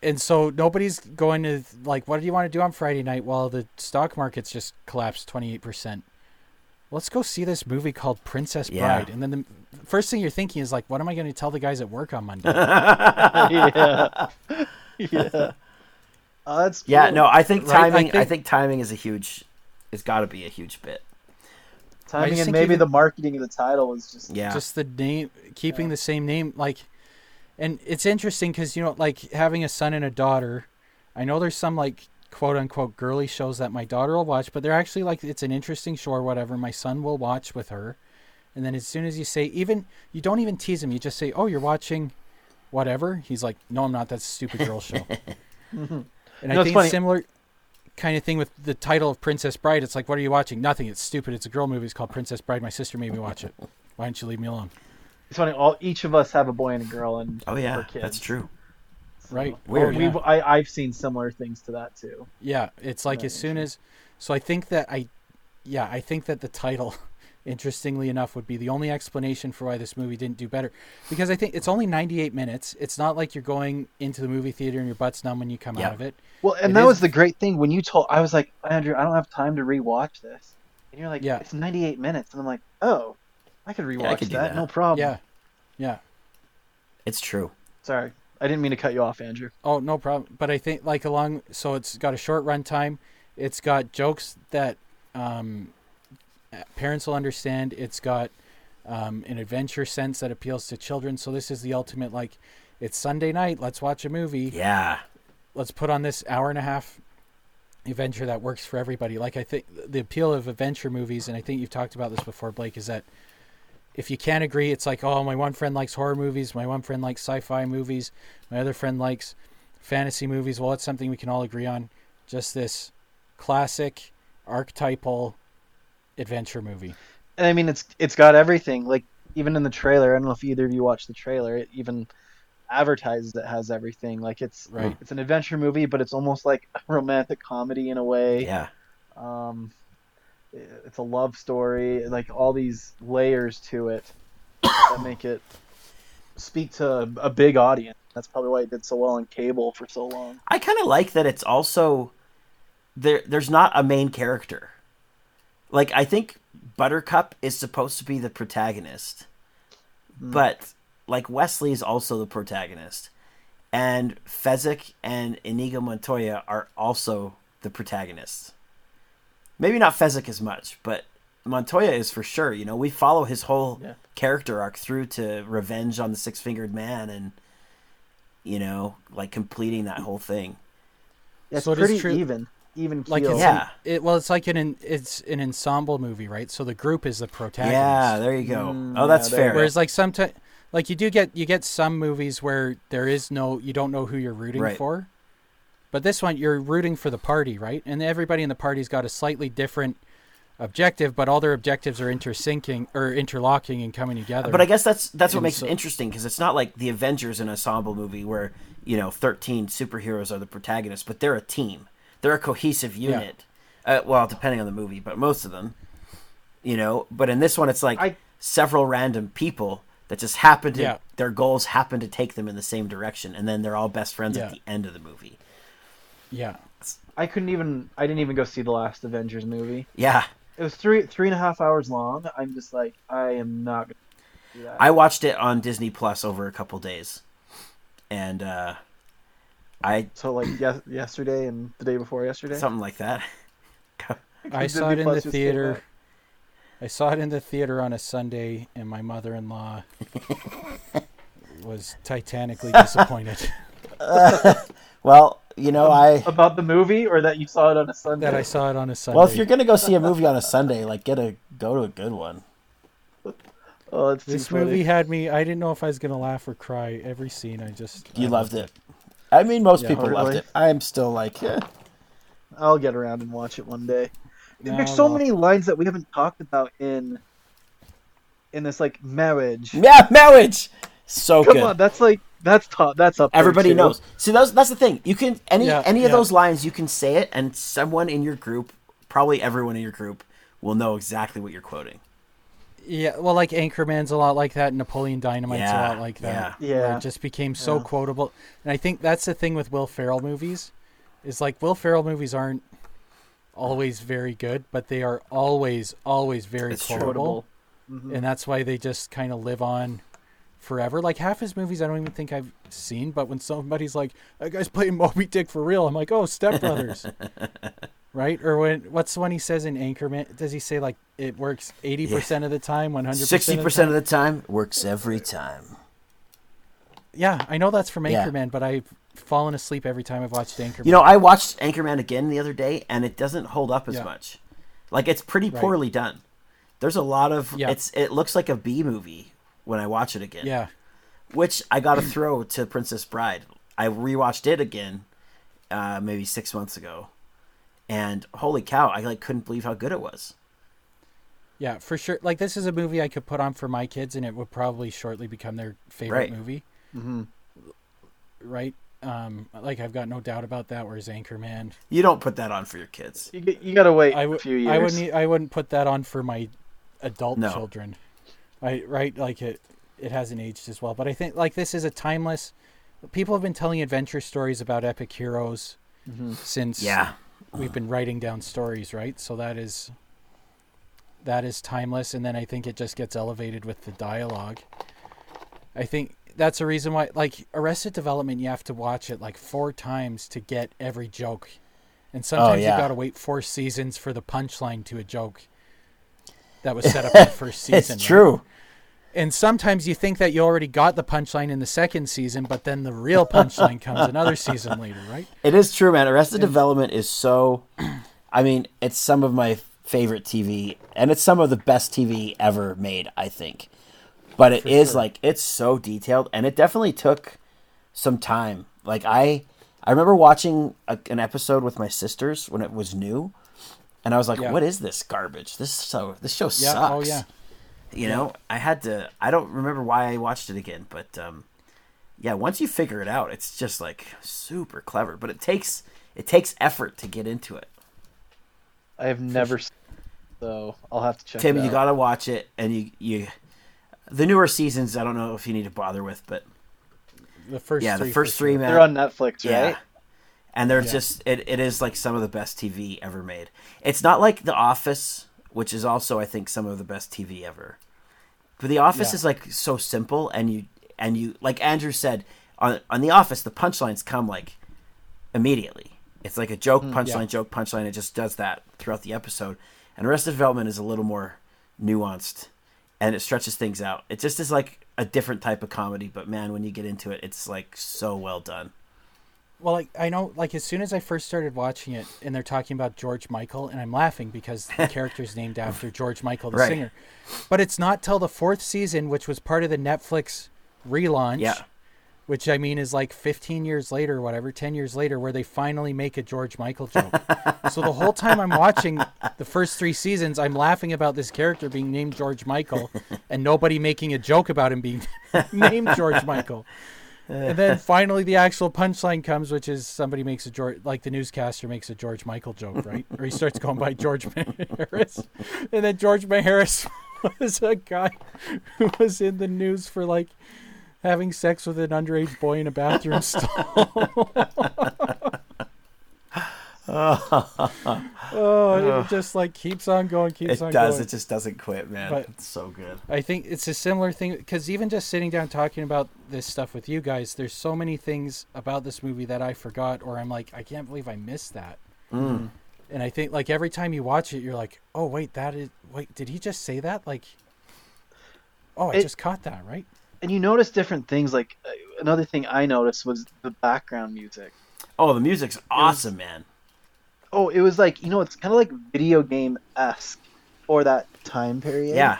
and so nobody's going to like, what do you want to do on Friday night while the stock market's just collapsed twenty eight percent? Let's go see this movie called Princess Yeah. Bride, and then the first thing you're thinking is like, what am I going to tell the guys at work on Monday? yeah. yeah. Oh, that's Yeah, no, I think Right, I timing. I think, think- timing is a huge. It's got to be a huge bit. timing and maybe even- the marketing of the title is just Yeah, just the name keeping Yeah. the same name like and it's interesting because you know like having a son and a daughter i know there's some like quote unquote girly shows that my daughter will watch but they're actually like it's an interesting show or whatever. My son will watch with her. And then as soon as you say even you don't even tease him. You just say oh you're watching whatever. He's like no i'm not. That's a stupid girl show. And know, i think funny- similar kind of thing with the title of princess bride. It's like what are you watching? Nothing. It's stupid. It's a girl movie. It's called princess bride. My sister made me watch it. Why don't you leave me alone? It's funny. All each of us have a boy and a girl, and Oh yeah, kids. that's true. So- Right. Weird. We've yeah. I, I've seen similar things to that too. Yeah, it's like That as soon nature. as so I think that I yeah, I think that the title interestingly enough would be the only explanation for why this movie didn't do better because I think it's only 98 minutes. It's not like you're going into the movie theater and your butt's numb when you come Yeah. out of it. Well, and It that is- was the great thing when you told. I was like, Andrew, I don't have time to rewatch this, and you're like, Yeah. it's 98 minutes, and I'm like, oh, I could rewatch could do that, that. no problem. Yeah. Yeah. It's true. Sorry, I didn't mean to cut you off, Andrew. Oh, no problem. But I think like along so it's got a short run time. It's got jokes that um parents will understand. It's got um, an adventure sense that appeals to children. So this is the ultimate like it's Sunday night, let's watch a movie. Yeah, let's put on this hour and a half adventure that works for everybody. Like I think the appeal of adventure movies, and I think you've talked about this before, Blake, is that if you can't agree, it's like, oh, my one friend likes horror movies, my one friend likes sci-fi movies, my other friend likes fantasy movies. Well, it's something we can all agree on. Just this classic, archetypal adventure movie. And I mean, it's it's got everything. Like even in the trailer, I don't know if either of you watched the trailer. It even advertises it has everything. Like it's Right. it's an adventure movie, but it's almost like a romantic comedy in a way. yeah. Um, it's a love story, like all these layers to it that make it speak to a, big audience. That's probably why it did so well on cable for so long. I kind of like that it's also there. There's not a main character. Like I think Buttercup is supposed to be the protagonist, hmm. but like Westley is also the protagonist, and Fezzik and Inigo Montoya are also the protagonists. Maybe not Fezzik as much, but Montoya is for sure. You know, we follow his whole Yeah. character arc through to revenge on the six fingered man and you know, like completing that whole thing. It's So it is pretty true- even, even Like it's Yeah. it well, it's like an it's an ensemble movie, right? So the group is the protagonist. Yeah, there you go. Mm, oh, that's yeah, fair. Whereas like sometimes like you do get you get some movies where there is no you don't know who you're rooting Right. for but this one you're rooting for the party right and everybody in the party's got a slightly different objective but all their objectives are intersyncing or interlocking and coming together But I guess that's that's what And makes so- it interesting because it's not like the Avengers an ensemble movie where you know thirteen superheroes are the protagonists, but they're a team. They're a cohesive unit. Uh, well, depending on the movie, but most of them, you know. But in this one, it's like I- several random people that just happen to Yeah. their goals happen to take them in the same direction, and then they're all best friends Yeah. at the end of the movie. Yeah I couldn't even. I didn't even go see the last Avengers movie. Yeah, It was three three and a half hours long. I'm just like, I am not gonna do that. I watched it on Disney Plus over a couple days, and uh, I so like yes, yesterday and the day before yesterday. something like that. I Disney saw it in Plus the theater. I saw it in the theater on a Sunday and my mother-in-law was titanically disappointed Well, you know, I About the movie, or that you saw it on a Sunday. that I saw it on a Sunday well, if you're gonna go see a movie on a Sunday, like get a go to a good one. Oh, it's This too funny. movie had me. I didn't know if I was gonna laugh or cry. Every scene, I just. You I loved it. I mean, most Yeah. people loved it. I am still like, eh. I'll get around and watch it one day. No, There's so well, many lines that we haven't talked about in in this like marriage. yeah, marriage. So Come good. on, that's like that's top. That's up. Everybody too. knows. See, that's that's the thing. You can any Yeah, any of yeah. those lines, you can say it, and someone in your group, probably everyone in your group, will know exactly what you're quoting. Yeah, well, like Anchorman's a lot like that. Napoleon Dynamite's Yeah, a lot like that. yeah. where Yeah. It just became so Yeah. quotable, and I think that's the thing with Will Ferrell movies, is like Will Ferrell movies aren't always very good, but they are always always very It's true. quotable, Quotable. And that's why they just kind of live on forever. Like half his movies, I don't even think I've seen, but when somebody's like, "That guy's playing Moby Dick for real," I'm like, "Oh, Step Brothers." Right, or when what's the one he says in Anchorman? Does he say like it works eighty percent of the time, one hundred Sixty percent of the time works every time. Yeah, I know that's from Yeah. Anchorman, but I've fallen asleep every time I've watched Anchorman. You know, I watched Anchorman again the other day, and it doesn't hold up as Yeah. much. Like it's pretty Right. poorly done. There's a lot of Yeah. it's. It looks like a B movie when I watch it again. yeah, which I got to throw to Princess Bride. I rewatched it again, uh, maybe six months ago, and holy cow, I like couldn't believe how good it was. yeah, for sure. Like this is a movie I could put on for my kids, and it would probably shortly become their favorite Right. movie. Mhm. Right? Um, like I've got no doubt about that. Whereas Anchorman, You don't put that on for your kids. You, you gotta wait I a would few years. I wouldn't I wouldn't put that on for my adult No. children. I right like it it hasn't aged as well. But I think like this is a timeless. People have been telling adventure stories about epic heroes Mhm. since Yeah, we've been writing down stories, right? So that is that is timeless and then I think it just gets elevated with the dialogue. I think that's a reason why like Arrested Development you have to watch it like four times to get every joke. And sometimes yeah. you got to wait four seasons for the punchline to a joke that was set up in the first season. it's right? true. And sometimes you think that you already got the punchline in the second season, but then the real punchline comes another season later, right? It is true, man. Arrested Development is so. I mean, it's some of my favorite TV, and it's some of the best TV ever made. I think, but it is sure. like it's so detailed, and it definitely took some time. Like I, I remember watching a, an episode with my sisters when it was new, and I was like, Yeah. "What is this garbage? This so this show Yeah. sucks." Oh yeah. You know i had to i don't remember why i watched it again but um yeah once you figure it out it's just like super clever but it takes it takes effort to get into it I have never. s- So I'll have to check. tim it you gotta watch it and you you the newer seasons i don't know if you need to bother with but The first yeah the first three sure. man They're on Netflix, yeah right? and they're Yeah. just it, it is like some of the best tv ever made it's not like the office which is also i think some of the best tv ever. But the office Yeah. is like so simple and you and you like andrew said on on the office the punchlines come like immediately. It's like a joke punchline Mm, yeah. joke punchline. It just does that throughout the episode. And arrested development is a little more nuanced and it stretches things out. It just is like a different type of comedy but man when you get into it it's like so well done Well, like I know, like as soon as I first started watching it, and they're talking about George Michael, and I'm laughing because the character's named after George Michael, the Right. singer. But it's not till the fourth season, which was part of the Netflix relaunch. Yeah. Which I mean is like 15 years later, or whatever, 10 years later, where they finally make a George Michael joke. so the whole time I'm watching the first three seasons, I'm laughing about this character being named George Michael and nobody making a joke about him being named George Michael. And then finally the actual punchline comes, which is somebody makes a George, like the newscaster makes a George Michael joke, right? or he starts going by George Maharis. And then George Maharis was a guy who was in the news for like having sex with an underage boy in a bathroom stall. oh, it just like keeps on going, keeps It on does. going. It just doesn't quit, man. But- it's so good. I think it's a similar thing because even just sitting down talking about this stuff with you guys, there's so many things about this movie that I forgot, or I'm like, I can't believe I missed that. Mm. And I think like every time you watch it, you're like, oh wait, that is wait, did he just say that? Like, oh, I It- just caught that, right? And you notice different things. Like uh, another thing I noticed was the background music. Oh, the music's awesome, man oh, it was like you know, it's kind of like video game esque or that time period. Yeah,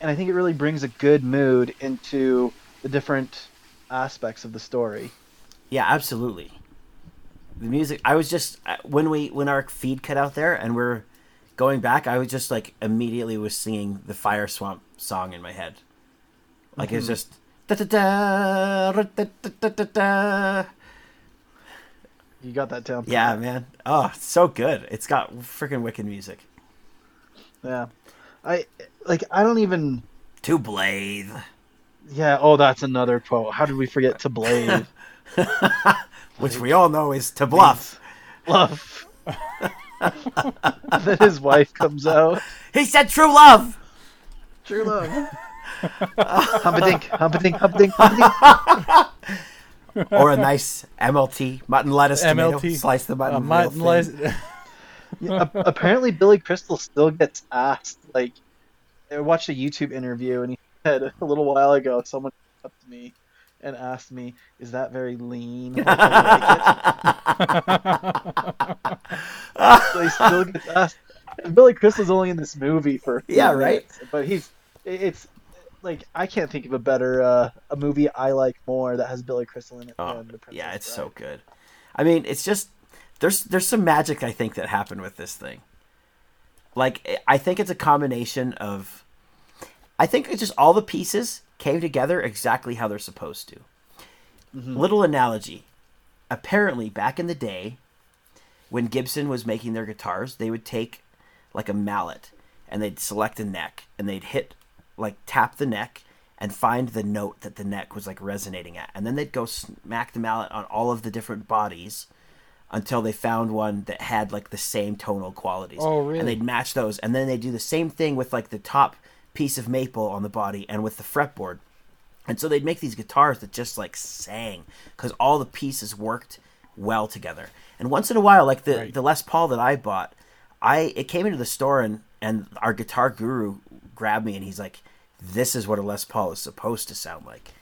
and I think it really brings a good mood into the different aspects of the story. Yeah, absolutely. The music. I was just when we when our feed cut out there and we're going back. I was just like immediately was singing the Fire Swamp song in my head. Like mm-hmm. it's just da da da da da da da. You got that down. Yeah, man. Oh, so good. It's got freaking wicked music. Yeah. I like. I don't even. To Blave. Yeah. Oh, that's another quote. How did we forget to blave? Which we all know is to bluff. Love. then his wife comes out. He said true love. True love. Humperdinck, Humperdinck, Humperdinck, Humperdinck. Or a nice MLT, mutton lettuce tomato. MLT. Slice the mutton. Uh, mutton thin. les- Yeah, a- apparently, Billy Crystal still gets asked. Like, I watched a YouTube interview, and he said a little while ago, someone came up to me and asked me, "Is that very lean?" Like, I like it. so he still gets asked. And Billy Crystal's only in this movie for a few Yeah, right. but he's it's like I can't think of a better uh, a movie I like more that has Billy Crystal in it Oh, yeah, it's Bride. so good. I mean, it's just there's there's some magic I think that happened with this thing. Like I think it's a combination of I think it's just all the pieces came together exactly how they're supposed to. Little analogy. Apparently, back in the day, when Gibson was making their guitars, they would take like a mallet and they'd select a neck and they'd hit like tap the neck and find the note that the neck was like resonating at and then they'd go smack the mallet on all of the different bodies until they found one that had like the same tonal qualities Oh, really? and they'd match those and then they'd do the same thing with like the top piece of maple on the body and with the fretboard and so they'd make these guitars that just like sang because all the pieces worked well together. And once in a while, like the, Right. the Les Paul that I bought, I it came into the store and and our guitar guru grabbed me and he's like, "This is what a Les Paul is supposed to sound like."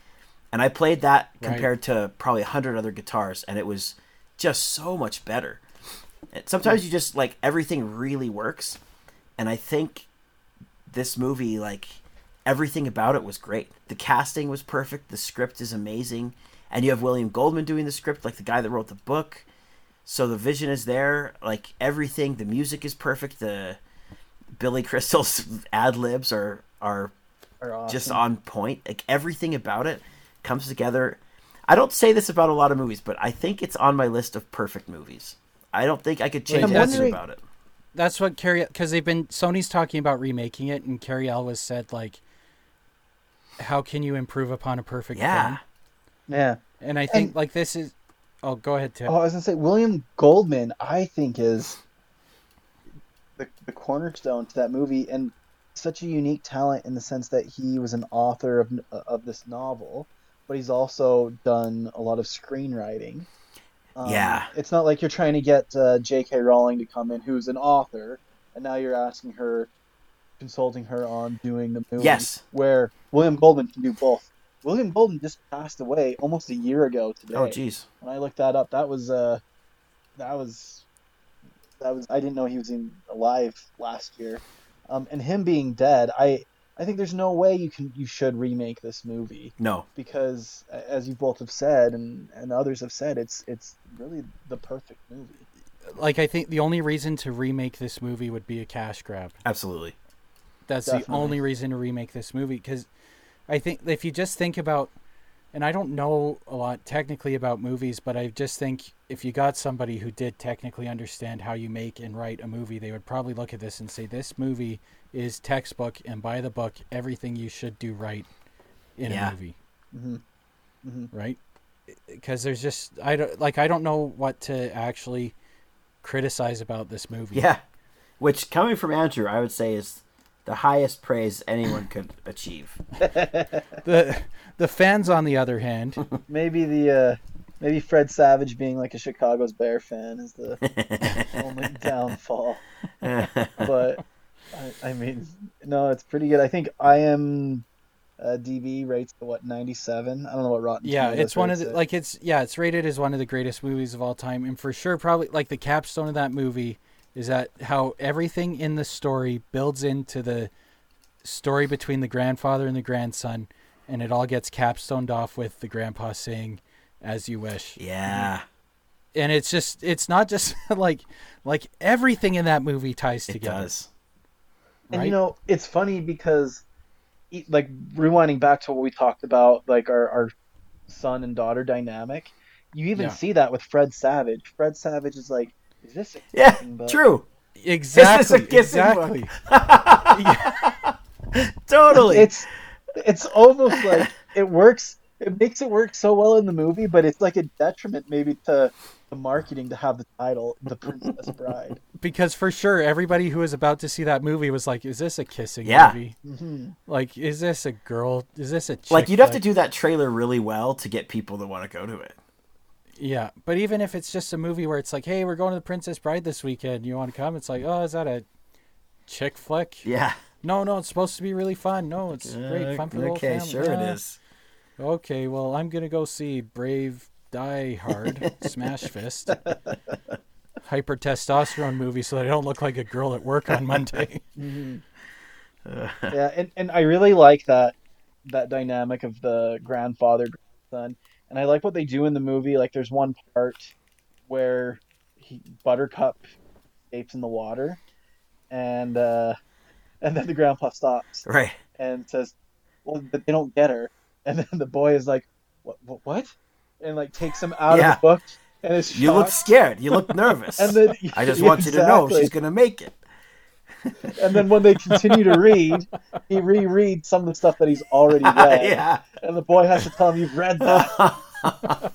And I played that Right. compared to probably a hundred other guitars, and it was just so much better. Sometimes you just like everything really works, and I think this movie like everything about it was great. The casting was perfect. The script is amazing, and you have William Goldman doing the script, like the guy that wrote the book. So the vision is there. Like everything, the music is perfect. The Billy Crystal's ad libs are Are awesome. just on point. Like everything about it comes together. I don't say this about a lot of movies, but I think it's on my list of perfect movies. I don't think I could change I'm anything about it. That's what Cary because they've been Sony's talking about remaking it, and Cary Elwes said like, "How can you improve upon a perfect Yeah. film?" yeah. And I think And- like this is. Oh, go ahead, Tim. Oh, I was gonna say William Goldman. I think is the the cornerstone to that movie, and such a unique talent in the sense that he was an author of of this novel, but he's also done a lot of screenwriting. Um, Yeah. it's not like you're trying to get uh, J.K. Rowling to come in, who's an author, and now you're asking her, consulting her on doing the movie. Yes. Where William Goldman can do both. William Goldman just passed away almost a year ago today Oh, jeez. when I looked that up, that was uh, that was that was I didn't know he was even alive last year, um, and him being dead, I I think there's no way you can you should remake this movie No. because as you both have said and and others have said it's it's really the perfect movie. Like I think the only reason to remake this movie would be a cash grab. Absolutely. That's the only reason to remake this movie because I think if you just think about, and I don't know a lot technically about movies, but I just think if you got somebody who did technically understand how you make and write a movie, they would probably look at this and say, "This movie is textbook and by the book, everything you should do right in Yeah. a movie." hmm right? Because there's just I don't like I don't know what to actually criticize about this movie. Yeah. Which, coming from Andrew, I would say is the highest praise anyone could achieve. The the fans, on the other hand, Maybe the uh, maybe Fred Savage being like a Chicago's Bear fan is the only downfall. But I, I mean, no, it's pretty good. I think I am uh, DB rates what 97. I don't know what Rotten. yeah, Tomatoes it's one of the it. like it's yeah, it's rated as one of the greatest movies of all time, and for sure, probably like the capstone of that movie is that how everything in the story builds into the story between the grandfather and the grandson, and it all gets capstoned off with the grandpa saying, "As you wish." yeah. and it's just it's not just like like everything in that movie ties It together does. And you know, it's funny because, e- like, rewinding back to what we talked about, like our, our son and daughter dynamic, you even Yeah. see that with Fred Savage. Fred Savage is like, is this a Yeah, kissing book? true. exactly kissing exactly Totally. It's it's almost like it works. It makes it work so well in the movie, but it's like a detriment maybe to the marketing to have the title "The Princess Bride." because for sure everybody who was about to see that movie was like is this a kissing Yeah. movie hmm like is this a girl is this a chick like, you'd have to do that trailer really well to get people to want to go to it. Yeah but even if it's just a movie where it's like hey we're going to the princess bride this weekend you want to come it's like oh is that a chick flick Yeah. no no it's supposed to be really fun no it's great fun for the whole okay, family sure it Ah. is. Okay, well, I'm gonna go see Brave Die Hard, Smash Fist, hyper testosterone movie, so that I don't look like a girl at work on Monday. Yeah, and, and I really like that that dynamic of the grandfather grandson, and I like what they do in the movie. Like, there's one part where he, Buttercup escapes in the water, and uh, and then the grandpa stops Right. and says, "Well, they don't get her." And then the boy is like, "What? What?" what? And like takes him out Yeah. of the book, and is You look scared. You look nervous. And then I just want you to know she's going to make it. And then when they continue to read, he rereads some of the stuff that he's already read. yeah. And the boy has to tell him, You've read that.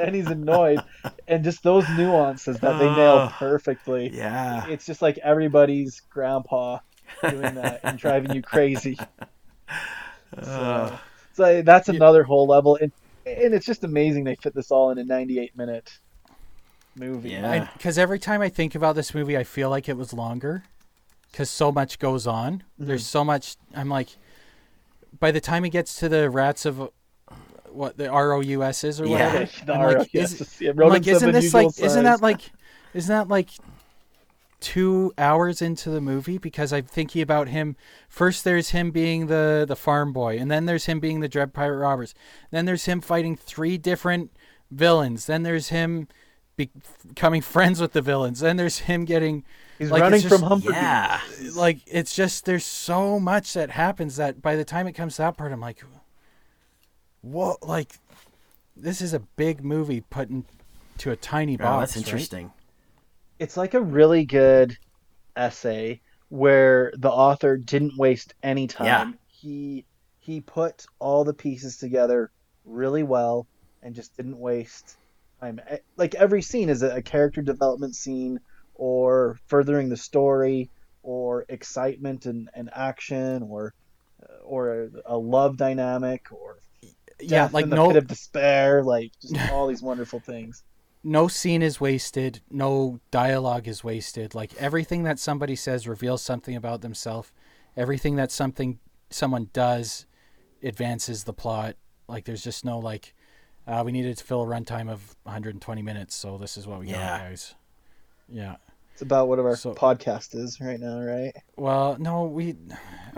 and he's annoyed. And just those nuances that they nail Oh. perfectly. yeah. It's just like everybody's grandpa doing that and driving you crazy. Uh, So that's another whole level. And, and it's just amazing they fit this all in a 98 minute movie. Yeah. Because every time I think about this movie, I feel like it was longer, because so much goes on. There's so much. I'm like, by the time he gets to the rats of, what the ROUSs is or Yeah. whatever, The I'm like, is, yeah, I'm like isn't this like, isn't that like, isn't that like two hours into the movie? Because I'm thinking about him. First, there's him being the the farm boy, and then there's him being the Dread Pirate Roberts. Then there's him fighting three different villains. Then there's him be- becoming friends with the villains. Then there's him getting He's like, running just- from Humper yeah. like it's just there's so much that happens that by the time it comes to that part, I'm like, what? Like, this is a big movie put into a tiny Oh, box. that's right? interesting. it's like a really good essay where the author didn't waste any time. Yeah. He he put all the pieces together really well and just didn't waste time. Eh, Like every scene is a, a character development scene or furthering the story or excitement and, and action or uh, or a, a love dynamic or Yeah, like in the no pit of despair like just all these wonderful things. no scene is wasted, no dialogue is wasted. Like everything that somebody says reveals something about themselves. Everything that something someone does advances the plot. Like there's just no like uh, we needed to fill a runtime of 120 minutes, so this is what we Yeah. got, guys. Yeah. It's about what our So- podcast is right now, right? Well, no, we.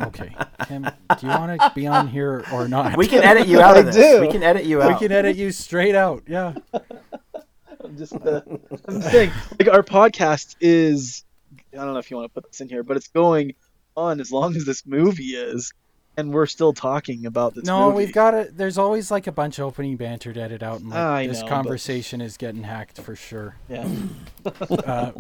Okay, Tim, do you want to be on here or not? We can edit you out of this. do. We can edit you out. We can edit you straight out. Yeah. I'm just uh, I'm saying, like our podcast is. I don't know if you want to put this in here, but it's going on as long as this movie is, and we're still talking about this. No, movie. we've got to There's always like a bunch of opening banter to edit out, and like, I this know, but- conversation is getting hacked for sure. Yeah. Uh,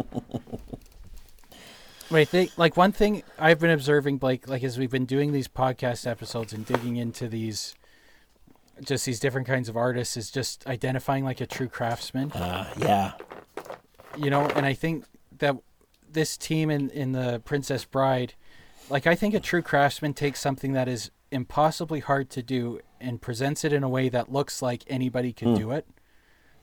wait, they, like one thing I've been observing, Blake, like as we've been doing these podcast episodes and digging into these, just these different kinds of artists, is just identifying like a true craftsman. Uh, yeah. you know and i think that this team in in the princess bride like i think a true craftsman takes something that is impossibly hard to do and presents it in a way that looks like anybody could hmm. do it.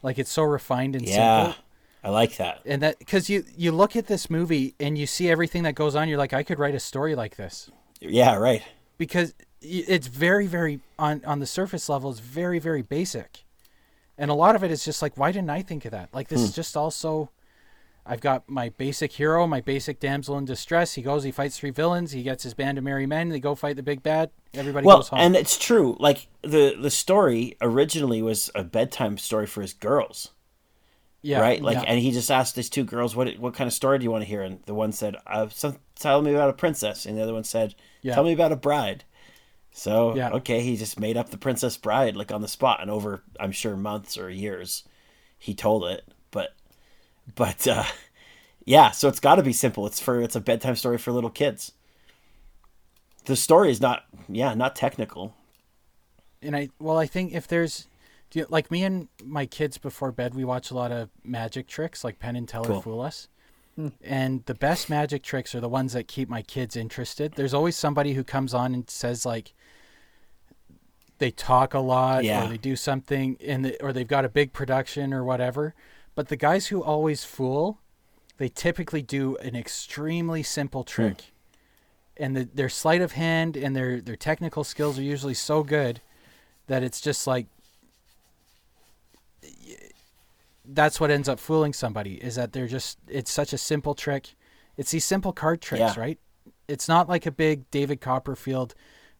Like it's so refined and Yeah. simple. I like that. and that because you you look at this movie and you see everything that goes on you're like i could write a story like this. Yeah, right. because it's very very on on the surface level it's very very basic. And a lot of it is just like why didn't i think of that? Like this hmm. is just also i've got my basic hero my basic damsel in distress he goes he fights three villains he gets his band of merry men they go fight the big bad everybody Well, goes home and it's true. Like the the story originally was a bedtime story for his girls, yeah right? Like, yeah. and he just asked these two girls, "What what kind of story do you want to hear?" And the one said, uh, some, "Tell me about a princess," and the other one said, Yeah. "Tell me about a bride." So Yeah. okay, he just made up the Princess Bride like on the spot, and over I'm sure months or years, he told it. But but uh, yeah, so it's got to be simple. It's for it's a bedtime story for little kids. The story is not yeah not technical. and I well, I think if there's do you, like me and my kids before bed, we watch a lot of magic tricks, like Penn and Teller Cool. Fool Us. And the best magic tricks are the ones that keep my kids interested. There's always somebody who comes on and says like they talk a lot Yeah. or they do something in the, or they've got a big production or whatever. But the guys who always fool, they typically do an extremely simple hmm. trick. And the, their sleight of hand and their, their technical skills are usually so good that it's just like that's what ends up fooling somebody is that they're just it's such a simple trick it's these simple card tricks Yeah. right it's not like a big david copperfield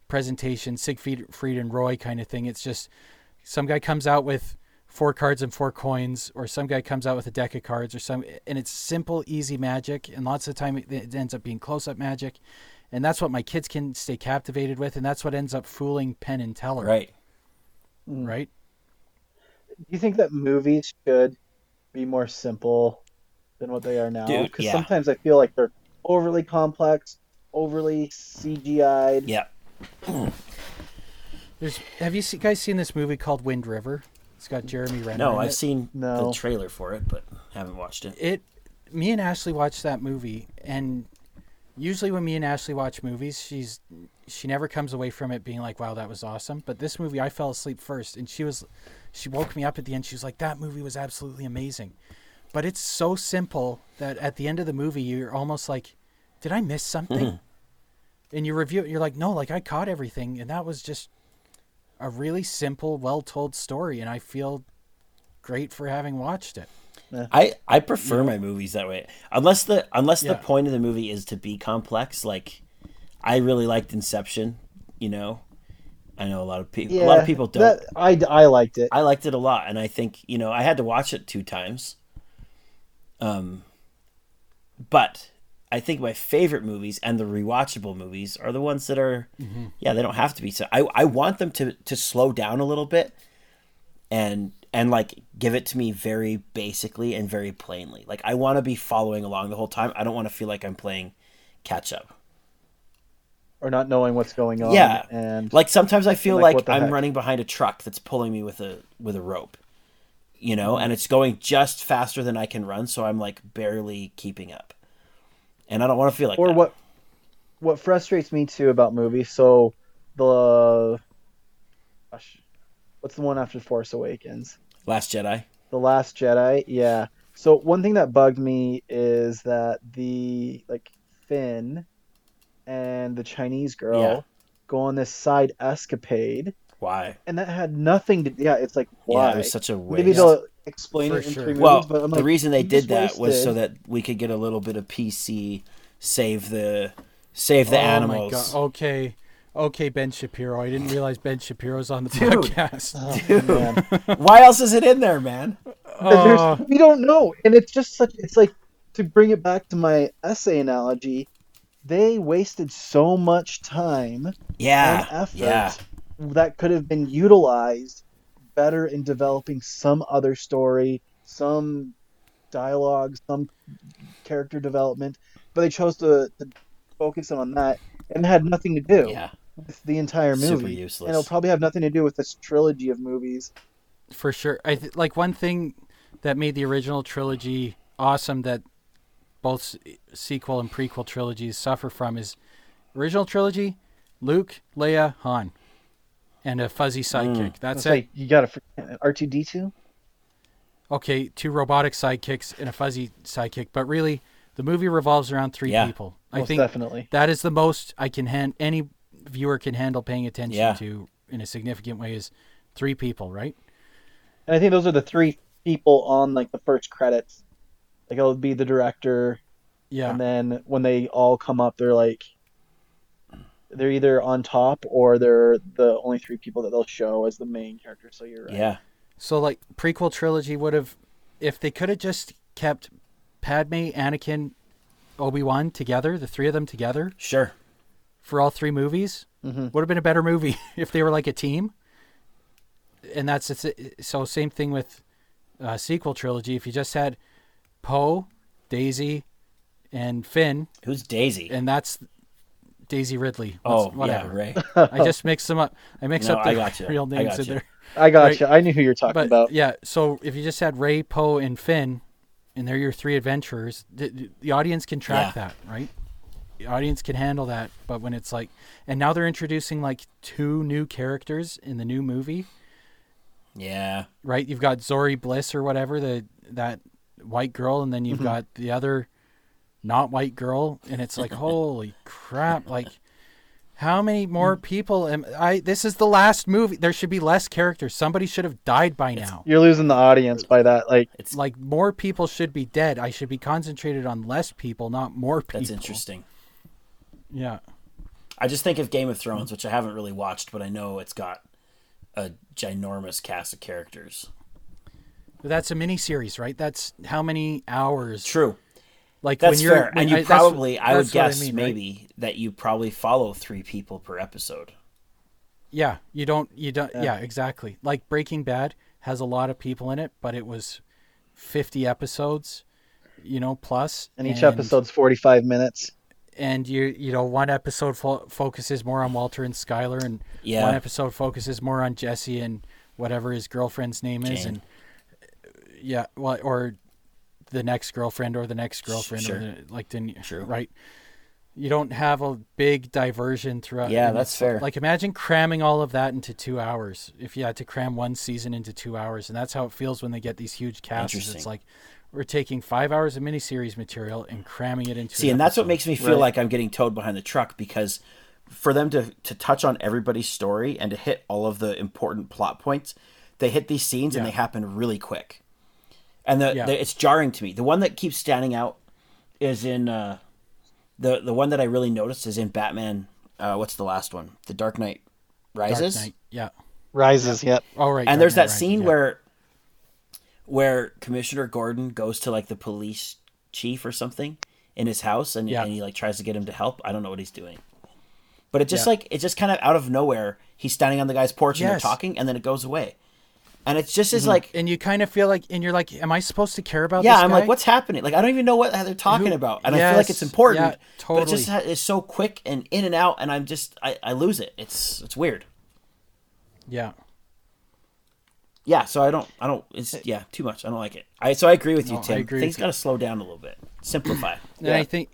presentation siegfried Fried and roy kind of thing it's just some guy comes out with four cards and four coins or some guy comes out with a deck of cards or some and it's simple easy magic and lots of the time it, it ends up being close-up magic and that's what my kids can stay captivated with and that's what ends up fooling penn and teller Right. Mm. right Do you think that movies should be more simple than what they are now? Because yeah. sometimes I feel like they're overly complex, overly CGI'd. Yeah. There's have you see, guys seen this movie called Wind River? It's got Jeremy Renner. No, in I've it. seen No. the trailer for it, but haven't watched it. it. Me and Ashley watched that movie, and usually when me and Ashley watch movies, she's she never comes away from it being like, "Wow, that was awesome." But this movie, I fell asleep first, and she was, she woke me up at the end. She was like, "That movie was absolutely amazing," but it's so simple that at the end of the movie, you're almost like, "Did I miss something?" Mm-hmm. And you review it, you're like, "No, like I caught everything," and that was just a really simple, well told story, and I feel great for having watched it. I, I prefer my movies that way. Unless the unless Yeah. the point of the movie is to be complex. Like, I really liked Inception. You know, I know a lot of people. a lot of people don't. That, I, I liked it. I liked it a lot, and I think you know I had to watch it two times. Um, but I think my favorite movies and the rewatchable movies are the ones that are, mm-hmm. yeah, they don't have to be. So I I want them to to slow down a little bit, and and like give it to me very basically and very plainly. Like I want to be following along the whole time. I don't want to feel like I'm playing catch up. or not knowing what's going on. Yeah. And Like sometimes I feel Like, like, I'm heck? running behind a truck that's pulling me with a with a rope. You know, and it's going just faster than I can run, so I'm like barely keeping up. And I don't want to feel like or that. what what frustrates me too about movies so the gosh, what's the one after force awakens Last Jedi. the last jedi yeah so one thing that bugged me is that the like finn and the chinese girl Yeah. go on this side escapade Why? and that had nothing to. Yeah, it's like why? Yeah, it was such a waste. Maybe they'll explain For it in sure. three movies, well, but I'm the like, reason they did just that was so that we could get a little bit of PC, save the save the oh animals. my god. Okay. Okay, Ben Shapiro. I didn't realize Ben Shapiro's on the Dude. podcast. Oh, man. Why else is it in there, man? Uh, there's- Oh, we don't know, and it's just such. It's like to bring it back to my essay analogy. They wasted so much time Yeah, and effort yeah, that could have been utilized better in developing some other story, some dialogue, some character development. But they chose to, to focus on that and had nothing to do yeah. with the entire movie. Super useless. And it'll probably have nothing to do with this trilogy of movies. for sure. I th- like one thing that made the original trilogy awesome that both s- sequel and prequel trilogies suffer from is original trilogy, Luke, Leia, Han, and a fuzzy sidekick. Mm. That's it. like you got a R two D two. okay, two robotic sidekicks and a fuzzy sidekick, but really the movie revolves around three Yeah. people. I Most think definitely. that is the most I can hand any viewer can handle paying attention Yeah. to in a significant way is three people, right? And I think those are the three people on like the first credits. Like it'll be the director, Yeah. and then when they all come up, they're like they're either on top or they're the only three people that they'll show as the main character. So you're right. yeah. So like prequel trilogy would have if they could have just kept Padme, Anakin, Obi-Wan together, the three of them together Sure. for all three movies, Mhm. would have been a better movie if they were like a team. And that's it's, so same thing with uh, sequel trilogy. If you just had Poe, Daisy, and Finn, Who's Daisy? and that's Daisy Ridley. oh, whatever. yeah, Rey. I just mix them up. I mix No, up I the gotcha. real I names in there. I got Right. you. I knew who you're talking But about. yeah, so if you just had Rey, Poe, and Finn, and they're your three adventurers, the, the audience can track Yeah. that, right? The audience can handle that. But when it's like, and now they're introducing like two new characters in the new movie, Yeah. right? You've got Zorii Bliss or whatever, the that white girl, and then you've Mm-hmm. got the other not white girl, and it's like, holy crap! Like, how many Mm. more people? Am I? This is the last movie. There should be less characters. Somebody should have died by now. You're losing the audience by that. Like It's like more people should be dead. I should be concentrated on less people, not more people. that's interesting. Yeah. I just think of Game of Thrones, which I haven't really watched, but I know it's got a ginormous cast of characters. But that's a mini series, right? That's how many hours? True. Like That's when you're fair. when and you I- that's- probably, I would that's what guess mean, right? maybe that you probably follow three people per episode. Yeah, you don't you don't yeah. exactly. Like Breaking Bad has a lot of people in it, but it was 50 episodes, you know, plus and each episode's 45 minutes. and you you know one episode fo- focuses more on Walter and Skyler and Yeah. one episode focuses more on Jesse and whatever his girlfriend's name is and yeah well or the next girlfriend or the next girlfriend sure. or the, like the True. right you don't have a big diversion throughout Yeah, that's fair. like imagine cramming all of that into two hours if you had to cram one season into two hours and that's how it feels when they get these huge casts it's like we're taking five hours of miniseries material and cramming it into See, an and that's what makes me feel Right. like I'm getting towed behind the truck because for them to to touch on everybody's story and to hit all of the important plot points, they hit these scenes and they happen really quick. And the, Yeah. the it's jarring to me. The one that keeps standing out is in uh, the the one that I really noticed is in Batman. Uh, what's the last one? The Dark Knight Dark Rises. Knight, yeah Rises, yep. oh right and Dark there's Knight that Rises, scene yeah. where where commissioner gordon goes to like the police chief or something in his house and, Yeah. and he like tries to get him to help i don't know what he's doing but it just Yeah. like it just kind of out of nowhere he's standing on the guy's porch and they're talking and then it goes away and it's just as mm-hmm. like and you kind of feel like and you're like am i supposed to care about this? yeah i'm guy? like what's happening like i don't even know what they're talking Who- about and i feel like it's important yeah, but it just is so quick and in and out and i'm just I, I lose it it's it's weird yeah Yeah, so I don't, I don't. It's yeah, too much. I don't like it. I so I agree with you, No, I Tim. agree Things got to slow down a little bit, simplify. and i think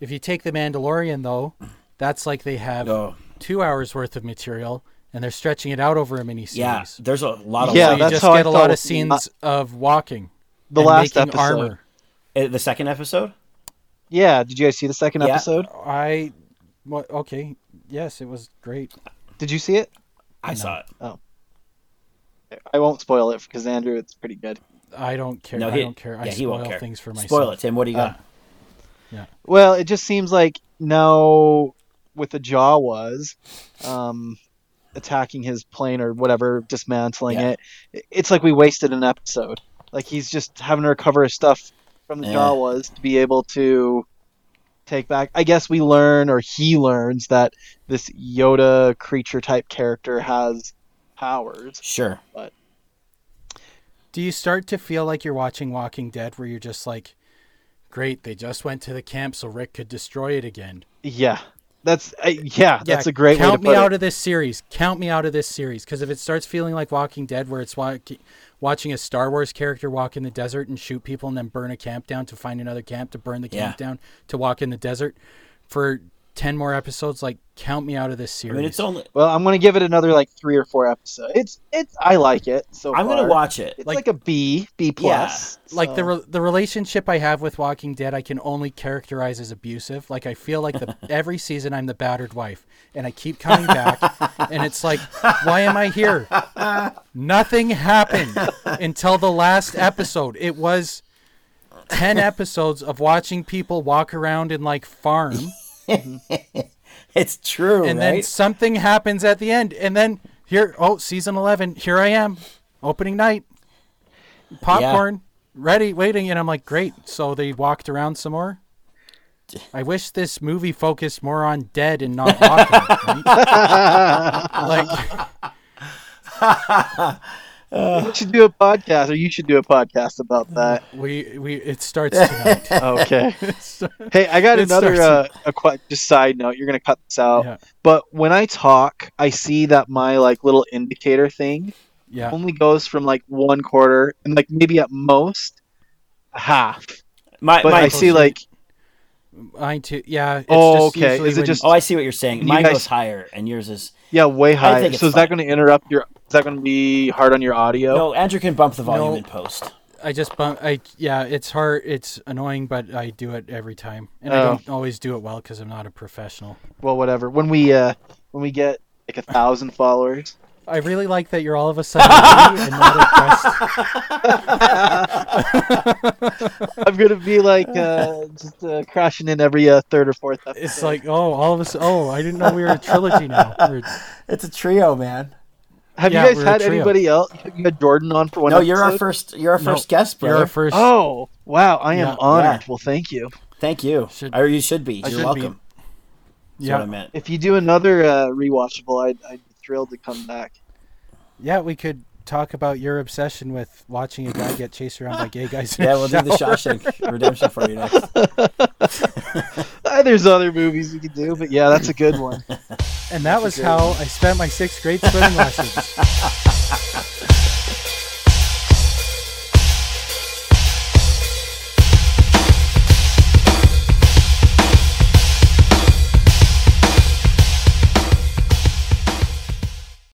if you take the mandalorian though that's like they have Oh. two hours worth of material and they're stretching it out over a mini series yeah, there's a lot of Yeah, so you that's just how I get a lot of with- scenes of walking The and last making episode. armor Uh, the second episode. Yeah, did you guys see the second Yeah. episode? i what okay yes it was great Did you see it? I No. saw it. Oh, I won't spoil it because Andrew, it's pretty good. I don't care. No, I he- don't care. I yeah, he spoil won't care. things for myself. Spoil it, Tim. What do you got? Yeah. Well, it just seems like now with the Jawas um, attacking his plane or whatever, dismantling Yeah. it, it's like we wasted an episode. Like he's just having to recover his stuff from the Yeah. Jawas to be able to take back. I guess we learn, or he learns, that this Yoda creature type character has powers. Sure. But do you start to feel like you're watching Walking Dead, where you're just like, "Great, they just went to the camp so Rick could destroy it again." Yeah, that's uh, yeah, that's Yeah, a great way to count me put out it. of this series. Count me out of this series because if it starts feeling like Walking Dead, where it's wa- watching a Star Wars character walk in the desert and shoot people and then burn a camp down to find another camp to burn the camp Yeah. down to walk in the desert for ten more episodes, like count me out of this I series. mean, it's only. Well, I'm gonna give it another like three or four episodes. It's it's I like it so I'm far. gonna watch it. It's Like- like, a B, B plus. like the re- the relationship I have with Walking Dead, I can only characterize as abusive. Like I feel like the every season I'm the battered wife, and I keep coming back, and it's like, why am I here? Nothing happened until the last episode. It was ten episodes of watching people walk around and like farm, Mm-hmm. It's true, and then something happens at the end, and then here, oh, season eleven, here I am, opening night, popcorn, ready, waiting, and I'm like, great. So they walked around some more. I wish this movie focused more on dead and not walking. right? Like we should do a podcast, or you should do a podcast about that. we we it starts tonight. Okay. Hey, I got It another uh, starts- a que- just side note. You're gonna cut this out, yeah, but when I talk, I see that my like little indicator thing yeah. only goes from like one quarter and like maybe at most a half. My, But my, I see like Mine too. Yeah. It's Oh, just okay. Is it when- just- oh, I see what you're saying. You Mine guys- goes higher, and yours is. Yeah, way high. think it's So is that fine. going to interrupt your? Is that going to be hard on your audio? No, Andrew can bump the volume No. in post. I just bump. I yeah. It's hard. It's annoying, but I do it every time, and I Oh. don't always do it well because I'm not a professional. Well, whatever. When we uh when we get like a thousand followers, I really like that you're all of a sudden and not impressed. I'm gonna be like uh, just uh, crashing in every uh, third or fourth episode. It's like, oh, all of us. Oh, I didn't know we were a trilogy now. We're- It's a trio, man. have yeah, you guys had anybody else? You had Jordan on for one. no, you're our first. You're our No, first guest, you're our first. Oh wow, I am Yeah. honored. Yeah. Well, thank you. Thank you. Should- or you should be. I You're should be. welcome. That's yeah, what I meant. If you do another uh, rewatchable, I'd, I'd be thrilled to come back. yeah. We could talk about your obsession with watching a guy get chased around by gay guys. Yeah, we'll do the shower. Shawshank Redemption for you next. Uh, there's other movies we could do, but yeah, that's a good one. And that was how I spent my sixth grade swimming lessons.